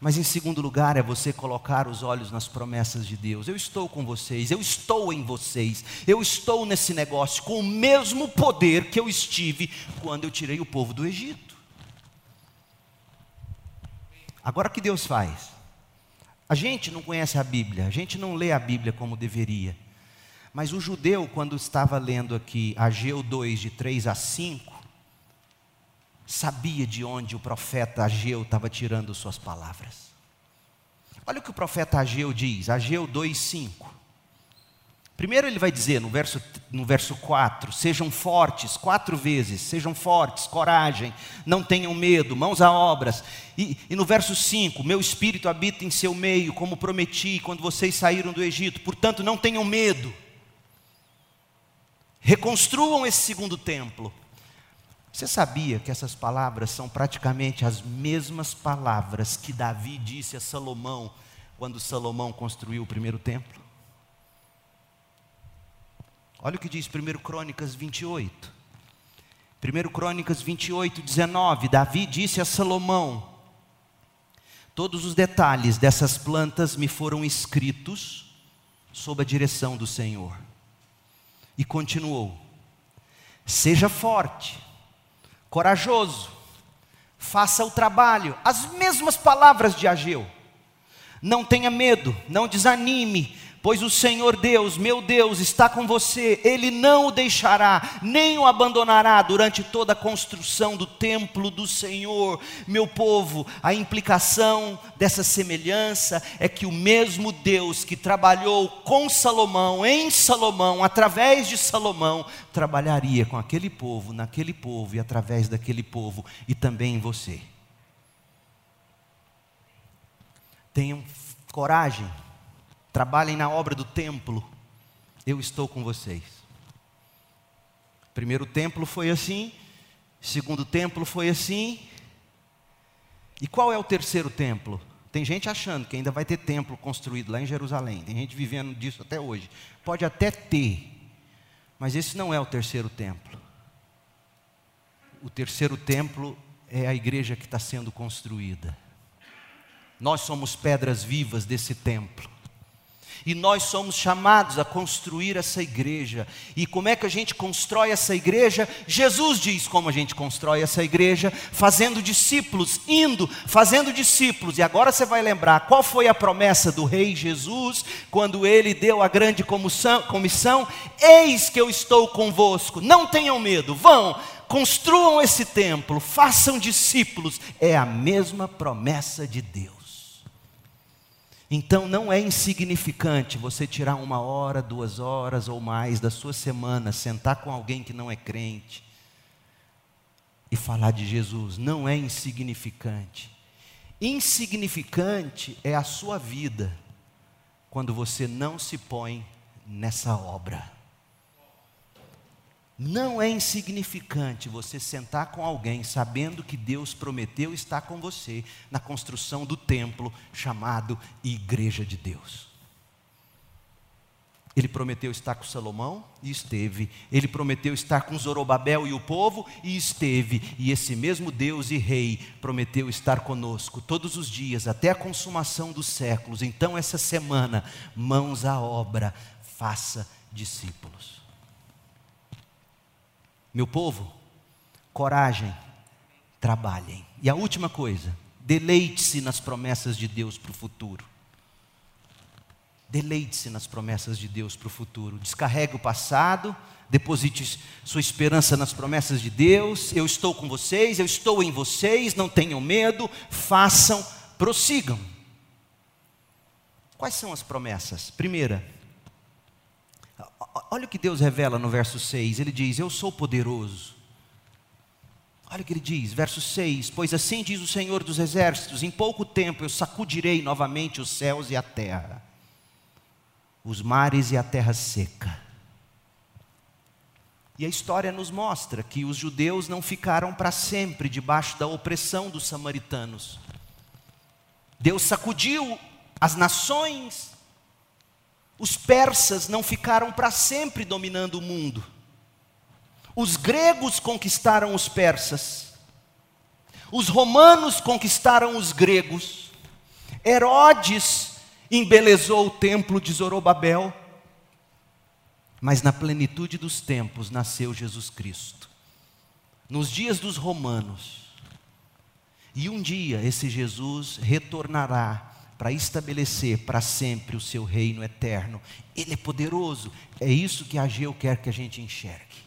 mas em segundo lugar é você colocar os olhos nas promessas de Deus. Eu estou com vocês, eu estou em vocês, eu estou nesse negócio com o mesmo poder que eu estive quando eu tirei o povo do Egito. Agora o que Deus faz? A gente não conhece a Bíblia, a gente não lê a Bíblia como deveria. Mas o judeu, quando estava lendo aqui Ageu 2, de 3 a 5, sabia de onde o profeta Ageu estava tirando suas palavras. Olha o que o profeta Ageu diz, Ageu 2,5. Primeiro ele vai dizer no verso, no verso 4: sejam fortes, quatro vezes, sejam fortes, coragem, não tenham medo, mãos a obras. E, e no verso 5: meu espírito habita em seu meio, como prometi quando vocês saíram do Egito, portanto não tenham medo. Reconstruam esse segundo templo. Você sabia que essas palavras são praticamente as mesmas palavras que Davi disse a Salomão quando Salomão construiu o primeiro templo? Olha o que diz 1 Crônicas 28. 1 Crônicas 28, 19. Davi disse a Salomão: Todos os detalhes dessas plantas me foram escritos sob a direção do Senhor. E continuou: Seja forte corajoso, faça o trabalho. As mesmas palavras de Ageu. Não tenha medo, não desanime, pois o Senhor Deus, meu Deus, está com você, Ele não o deixará, nem o abandonará durante toda a construção do templo do Senhor. Meu povo, a implicação dessa semelhança é que o mesmo Deus que trabalhou com Salomão, em Salomão, através de Salomão, trabalharia com aquele povo, naquele povo e através daquele povo e também em você. Tenham coragem trabalhem na obra do templo, eu estou com vocês. Primeiro templo foi assim, segundo templo foi assim. E qual é o terceiro templo? Tem gente achando que ainda vai ter templo construído lá em Jerusalém. Tem gente vivendo disso até hoje. Pode até ter, mas esse não é o terceiro templo. O terceiro templo é a igreja que está sendo construída. Nós somos pedras vivas desse templo. E nós somos chamados a construir essa igreja. E como é que a gente constrói essa igreja? Jesus diz como a gente constrói essa igreja: fazendo discípulos, indo, fazendo discípulos. E agora você vai lembrar qual foi a promessa do Rei Jesus, quando ele deu a grande comissão: Eis que eu estou convosco, não tenham medo, vão, construam esse templo, façam discípulos. É a mesma promessa de Deus. Então não é insignificante você tirar uma hora, duas horas ou mais da sua semana, sentar com alguém que não é crente e falar de Jesus. Não é insignificante. Insignificante é a sua vida quando você não se põe nessa obra. Não é insignificante você sentar com alguém sabendo que Deus prometeu estar com você na construção do templo chamado Igreja de Deus. Ele prometeu estar com Salomão e esteve. Ele prometeu estar com Zorobabel e o povo e esteve. E esse mesmo Deus e Rei prometeu estar conosco todos os dias até a consumação dos séculos. Então, essa semana, mãos à obra, faça discípulos. Meu povo, coragem, trabalhem. E a última coisa, deleite-se nas promessas de Deus para o futuro. Deleite-se nas promessas de Deus para o futuro. Descarregue o passado, deposite sua esperança nas promessas de Deus. Eu estou com vocês, eu estou em vocês, não tenham medo, façam, prossigam. Quais são as promessas? Primeira, olha o que Deus revela no verso 6. Ele diz: Eu sou poderoso. Olha o que ele diz, verso 6: Pois assim diz o Senhor dos Exércitos: Em pouco tempo eu sacudirei novamente os céus e a terra, os mares e a terra seca e a história nos mostra que os judeus não ficaram para sempre debaixo da opressão dos samaritanos. Deus sacudiu as nações, os persas não ficaram para sempre dominando o mundo. Os gregos conquistaram os persas, os romanos conquistaram os gregos, Herodes embelezou o templo de Zorobabel, mas na plenitude dos tempos nasceu Jesus Cristo. Nos dias dos romanos. E um dia esse Jesus retornará para estabelecer para sempre o seu reino eterno. Ele é poderoso. É isso que Ageu quer que a gente enxergue.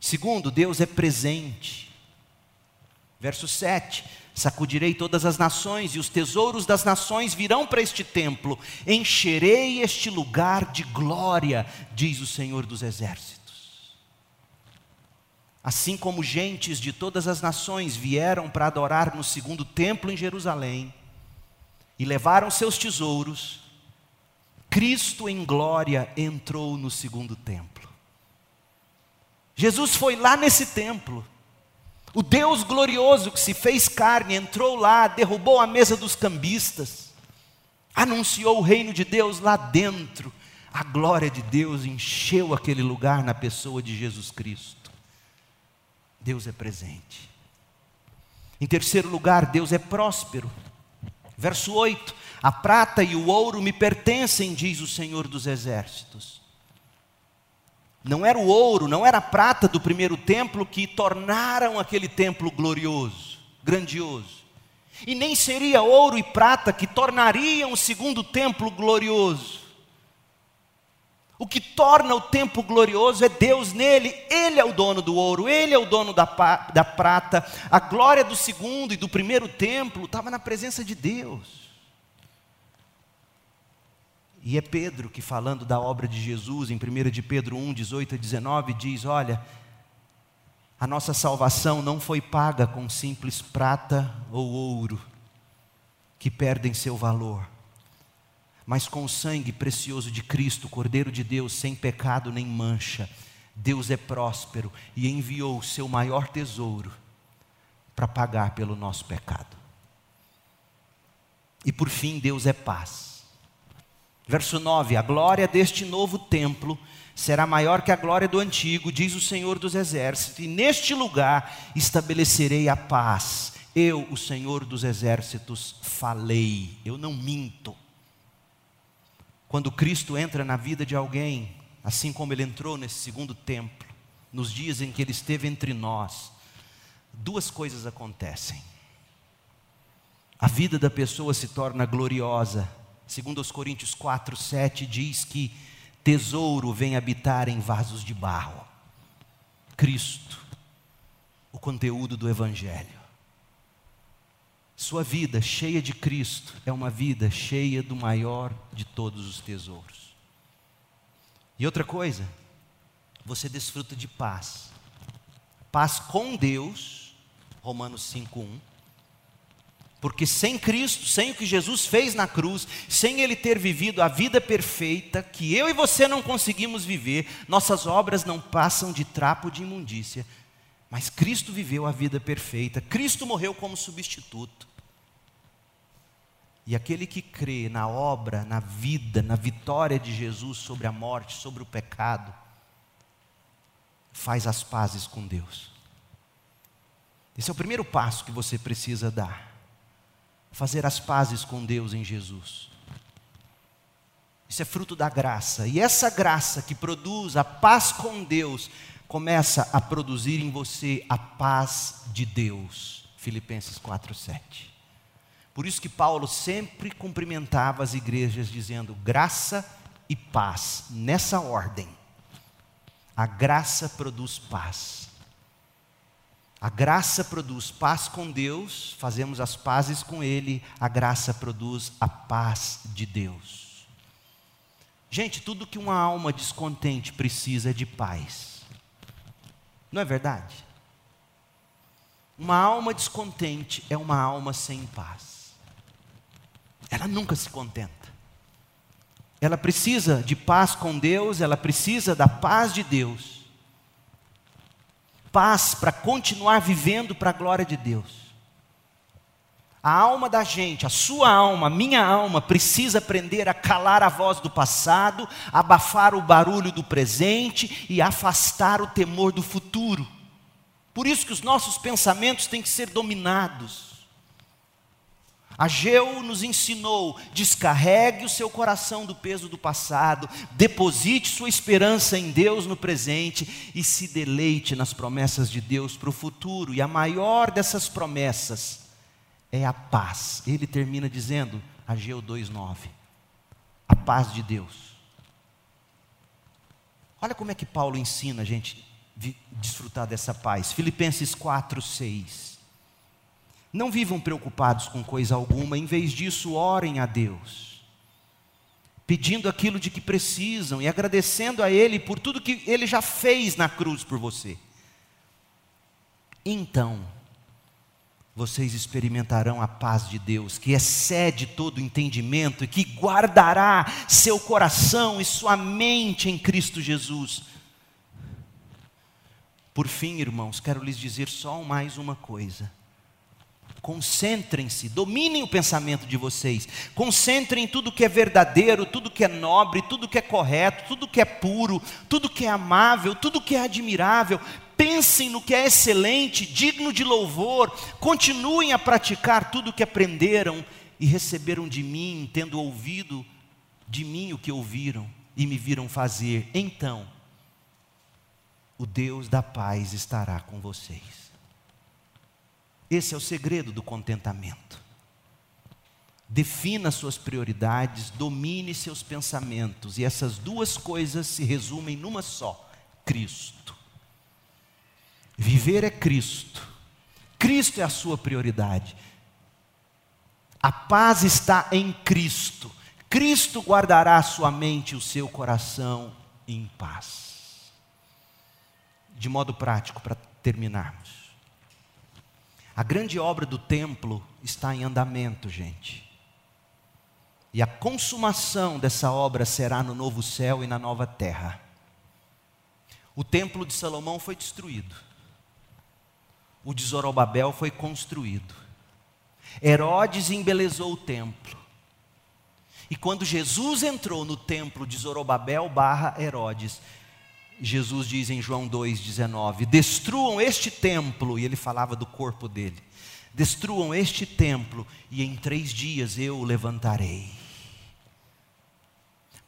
Segundo, Deus é presente. Verso 7: Sacudirei todas as nações, e os tesouros das nações virão para este templo. Encherei este lugar de glória, diz o Senhor dos Exércitos. Assim como gentes de todas as nações vieram para adorar no segundo templo em Jerusalém, e levaram seus tesouros, Cristo em glória entrou no segundo templo. Jesus foi lá nesse templo o Deus glorioso que se fez carne entrou lá, derrubou a mesa dos cambistas, anunciou o reino de Deus lá dentro. A glória de Deus encheu aquele lugar na pessoa de Jesus Cristo. Deus é presente. Em terceiro lugar, Deus é próspero. Verso 8: A prata e o ouro me pertencem, diz o Senhor dos Exércitos. Não era o ouro, não era a prata do primeiro templo que tornaram aquele templo glorioso, grandioso. E nem seria ouro e prata que tornariam o segundo templo glorioso. O que torna o templo glorioso é Deus nele, Ele é o dono do ouro, Ele é o dono da, da prata. A glória do segundo e do primeiro templo estava na presença de Deus. E é Pedro que, falando da obra de Jesus, em 1 de Pedro 1, 18 a 19, diz: Olha, a nossa salvação não foi paga com simples prata ou ouro, que perdem seu valor, mas com o sangue precioso de Cristo, Cordeiro de Deus, sem pecado nem mancha. Deus é próspero e enviou o seu maior tesouro para pagar pelo nosso pecado. E por fim, Deus é paz. Verso 9: A glória deste novo templo será maior que a glória do antigo, diz o Senhor dos Exércitos, e neste lugar estabelecerei a paz. Eu, o Senhor dos Exércitos, falei, eu não minto. Quando Cristo entra na vida de alguém, assim como ele entrou nesse segundo templo, nos dias em que ele esteve entre nós, duas coisas acontecem. A vida da pessoa se torna gloriosa Segundo os Coríntios 4, 7 diz que tesouro vem habitar em vasos de barro. Cristo, o conteúdo do Evangelho. Sua vida cheia de Cristo é uma vida cheia do maior de todos os tesouros. E outra coisa, você desfruta de paz. Paz com Deus, Romanos 5:1 porque sem Cristo, sem o que Jesus fez na cruz, sem Ele ter vivido a vida perfeita, que eu e você não conseguimos viver, nossas obras não passam de trapo de imundícia. Mas Cristo viveu a vida perfeita, Cristo morreu como substituto. E aquele que crê na obra, na vida, na vitória de Jesus sobre a morte, sobre o pecado, faz as pazes com Deus. Esse é o primeiro passo que você precisa dar fazer as pazes com Deus em Jesus. Isso é fruto da graça. E essa graça que produz a paz com Deus começa a produzir em você a paz de Deus. Filipenses 4:7. Por isso que Paulo sempre cumprimentava as igrejas dizendo graça e paz, nessa ordem. A graça produz paz. A graça produz paz com Deus, fazemos as pazes com Ele, a graça produz a paz de Deus. Gente, tudo que uma alma descontente precisa é de paz. Não é verdade? Uma alma descontente é uma alma sem paz. Ela nunca se contenta. Ela precisa de paz com Deus, ela precisa da paz de Deus paz para continuar vivendo para a glória de Deus. A alma da gente, a sua alma, a minha alma, precisa aprender a calar a voz do passado, abafar o barulho do presente e afastar o temor do futuro. Por isso que os nossos pensamentos têm que ser dominados. Ageu nos ensinou: descarregue o seu coração do peso do passado, deposite sua esperança em Deus no presente e se deleite nas promessas de Deus para o futuro. E a maior dessas promessas é a paz. Ele termina dizendo, Ageu 2,9: a paz de Deus. Olha como é que Paulo ensina a gente desfrutar dessa paz. Filipenses 4, 6. Não vivam preocupados com coisa alguma, em vez disso, orem a Deus, pedindo aquilo de que precisam e agradecendo a Ele por tudo que Ele já fez na cruz por você. Então, vocês experimentarão a paz de Deus, que excede todo entendimento e que guardará seu coração e sua mente em Cristo Jesus. Por fim, irmãos, quero lhes dizer só mais uma coisa. Concentrem-se, dominem o pensamento de vocês. Concentrem em tudo que é verdadeiro, tudo que é nobre, tudo que é correto, tudo que é puro, tudo que é amável, tudo que é admirável. Pensem no que é excelente, digno de louvor. Continuem a praticar tudo o que aprenderam e receberam de mim, tendo ouvido de mim o que ouviram e me viram fazer. Então, o Deus da paz estará com vocês. Esse é o segredo do contentamento. Defina suas prioridades, domine seus pensamentos, e essas duas coisas se resumem numa só: Cristo. Viver é Cristo, Cristo é a sua prioridade. A paz está em Cristo, Cristo guardará a sua mente e o seu coração em paz. De modo prático, para terminarmos. A grande obra do templo está em andamento, gente. E a consumação dessa obra será no novo céu e na nova terra. O templo de Salomão foi destruído. O de Zorobabel foi construído. Herodes embelezou o templo. E quando Jesus entrou no templo de Zorobabel barra Herodes, Jesus diz em João 2,19: Destruam este templo, e ele falava do corpo dele. Destruam este templo, e em três dias eu o levantarei.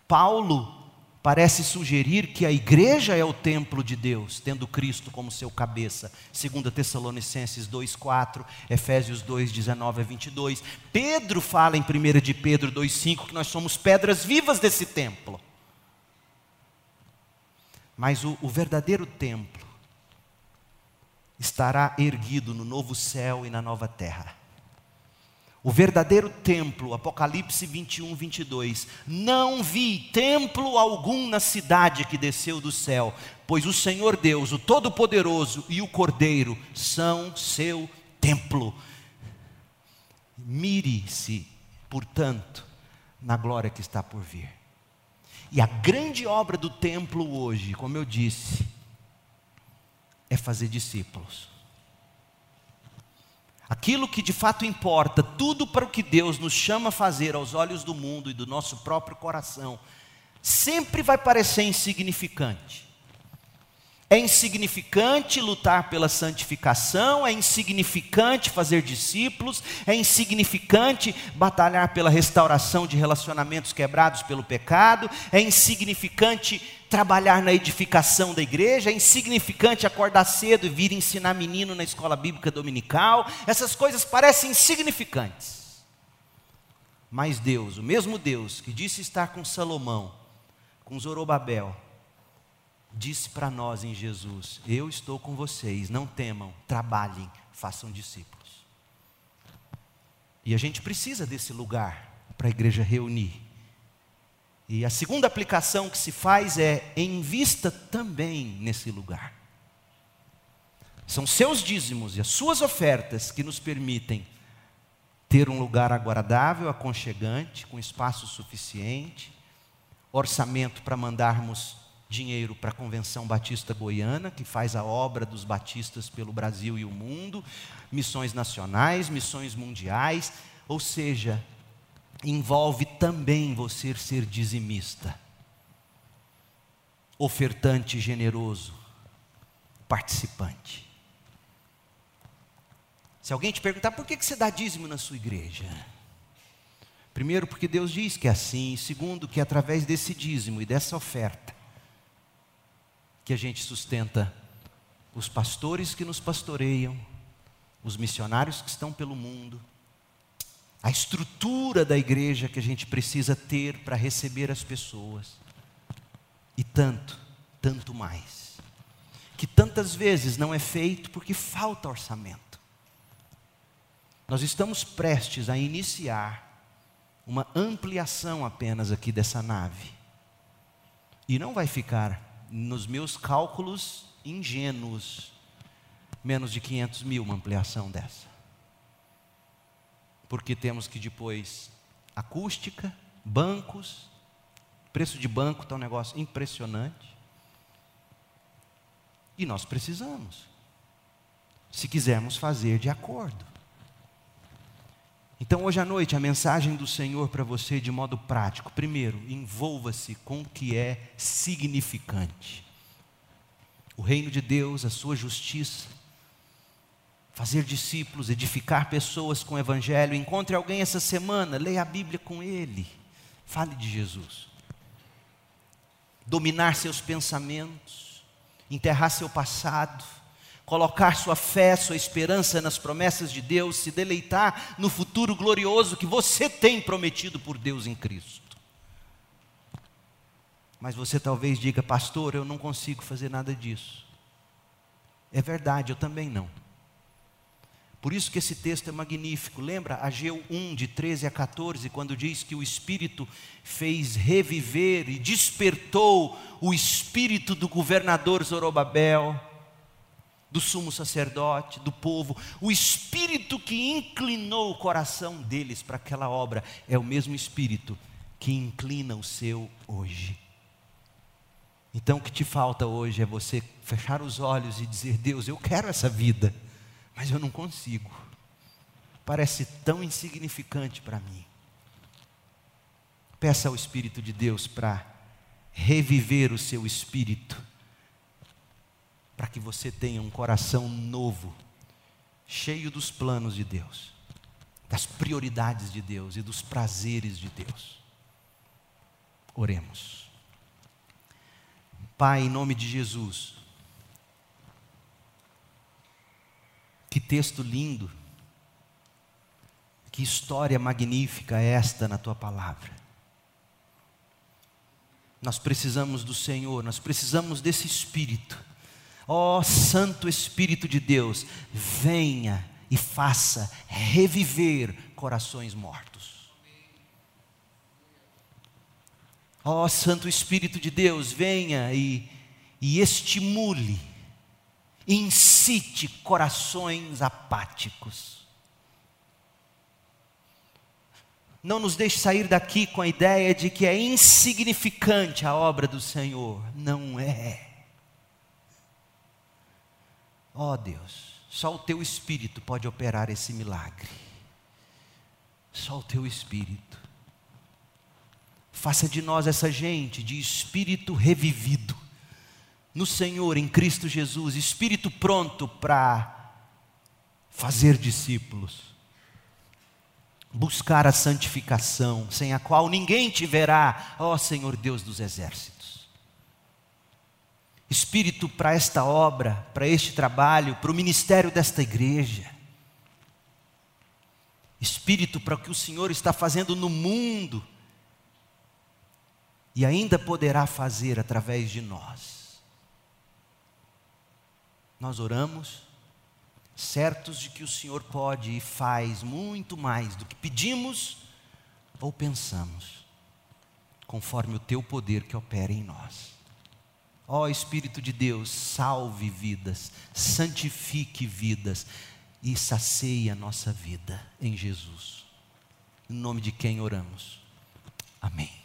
Paulo parece sugerir que a igreja é o templo de Deus, tendo Cristo como seu cabeça. 2 Tessalonicenses 2:4, Efésios 2:19 a 22. Pedro fala em 1 de Pedro 2:5 que nós somos pedras vivas desse templo. Mas o, o verdadeiro templo estará erguido no novo céu e na nova terra. O verdadeiro templo, Apocalipse 21, 22. Não vi templo algum na cidade que desceu do céu, pois o Senhor Deus, o Todo-Poderoso e o Cordeiro são seu templo. Mire-se, portanto, na glória que está por vir. E a grande obra do templo hoje, como eu disse, é fazer discípulos. Aquilo que de fato importa, tudo para o que Deus nos chama a fazer aos olhos do mundo e do nosso próprio coração, sempre vai parecer insignificante. É insignificante lutar pela santificação, é insignificante fazer discípulos, é insignificante batalhar pela restauração de relacionamentos quebrados pelo pecado, é insignificante trabalhar na edificação da igreja, é insignificante acordar cedo e vir ensinar menino na escola bíblica dominical. Essas coisas parecem insignificantes. Mas Deus, o mesmo Deus que disse estar com Salomão, com Zorobabel, disse para nós em Jesus: Eu estou com vocês, não temam, trabalhem, façam discípulos. E a gente precisa desse lugar para a igreja reunir. E a segunda aplicação que se faz é invista também nesse lugar. São seus dízimos e as suas ofertas que nos permitem ter um lugar agradável, aconchegante, com espaço suficiente, orçamento para mandarmos dinheiro para a Convenção Batista Goiana, que faz a obra dos batistas pelo Brasil e o mundo, missões nacionais, missões mundiais, ou seja, envolve também você ser dizimista, ofertante generoso, participante. Se alguém te perguntar por que você dá dízimo na sua igreja, primeiro, porque Deus diz que é assim, segundo, que através desse dízimo e dessa oferta, que a gente sustenta. Os pastores que nos pastoreiam, os missionários que estão pelo mundo, a estrutura da igreja que a gente precisa ter para receber as pessoas, e tanto, tanto mais, que tantas vezes não é feito porque falta orçamento. Nós estamos prestes a iniciar uma ampliação apenas aqui dessa nave, e não vai ficar nos meus cálculos ingênuos, menos de 500 mil uma ampliação dessa. Porque temos que depois acústica, bancos, preço de banco está um negócio impressionante. E nós precisamos, se quisermos fazer de acordo. Então, hoje à noite, a mensagem do Senhor para você de modo prático. Primeiro, envolva-se com o que é significante. O reino de Deus, a sua justiça, fazer discípulos, edificar pessoas com o Evangelho. Encontre alguém essa semana, leia a Bíblia com ele, fale de Jesus. Dominar seus pensamentos, enterrar seu passado colocar sua fé, sua esperança nas promessas de Deus, se deleitar no futuro glorioso que você tem prometido por Deus em Cristo. Mas você talvez diga, pastor, eu não consigo fazer nada disso. É verdade, eu também não. Por isso que esse texto é magnífico. Lembra Ageu 1, de 13 a 14, quando diz que o Espírito fez reviver e despertou o espírito do governador Zorobabel do sumo sacerdote, do povo, o espírito que inclinou o coração deles para aquela obra é o mesmo espírito que inclina o seu hoje. Então o que te falta hoje é você fechar os olhos e dizer: Deus, eu quero essa vida, mas eu não consigo. Parece tão insignificante para mim. Peça ao Espírito de Deus para reviver o seu espírito para que você tenha um coração novo, cheio dos planos de Deus, das prioridades de Deus e dos prazeres de Deus. Oremos. Pai, em nome de Jesus, que texto lindo, que história magnífica é esta na tua palavra. Nós precisamos do Senhor, nós precisamos desse Espírito Ó oh, Santo Espírito de Deus, venha e faça reviver corações mortos. Ó oh, Santo Espírito de Deus, venha e, e estimule, incite corações apáticos. Não nos deixe sair daqui com a ideia de que é insignificante a obra do Senhor. Não é. Ó oh Deus, só o teu espírito pode operar esse milagre. Só o teu espírito. Faça de nós essa gente de espírito revivido, no Senhor, em Cristo Jesus, espírito pronto para fazer discípulos, buscar a santificação, sem a qual ninguém te verá, ó Senhor Deus dos exércitos. Espírito para esta obra, para este trabalho, para o ministério desta igreja. Espírito para o que o Senhor está fazendo no mundo e ainda poderá fazer através de nós. Nós oramos, certos de que o Senhor pode e faz muito mais do que pedimos ou pensamos, conforme o teu poder que opera em nós. Ó Espírito de Deus, salve vidas, santifique vidas e sacie a nossa vida em Jesus. Em nome de quem oramos. Amém.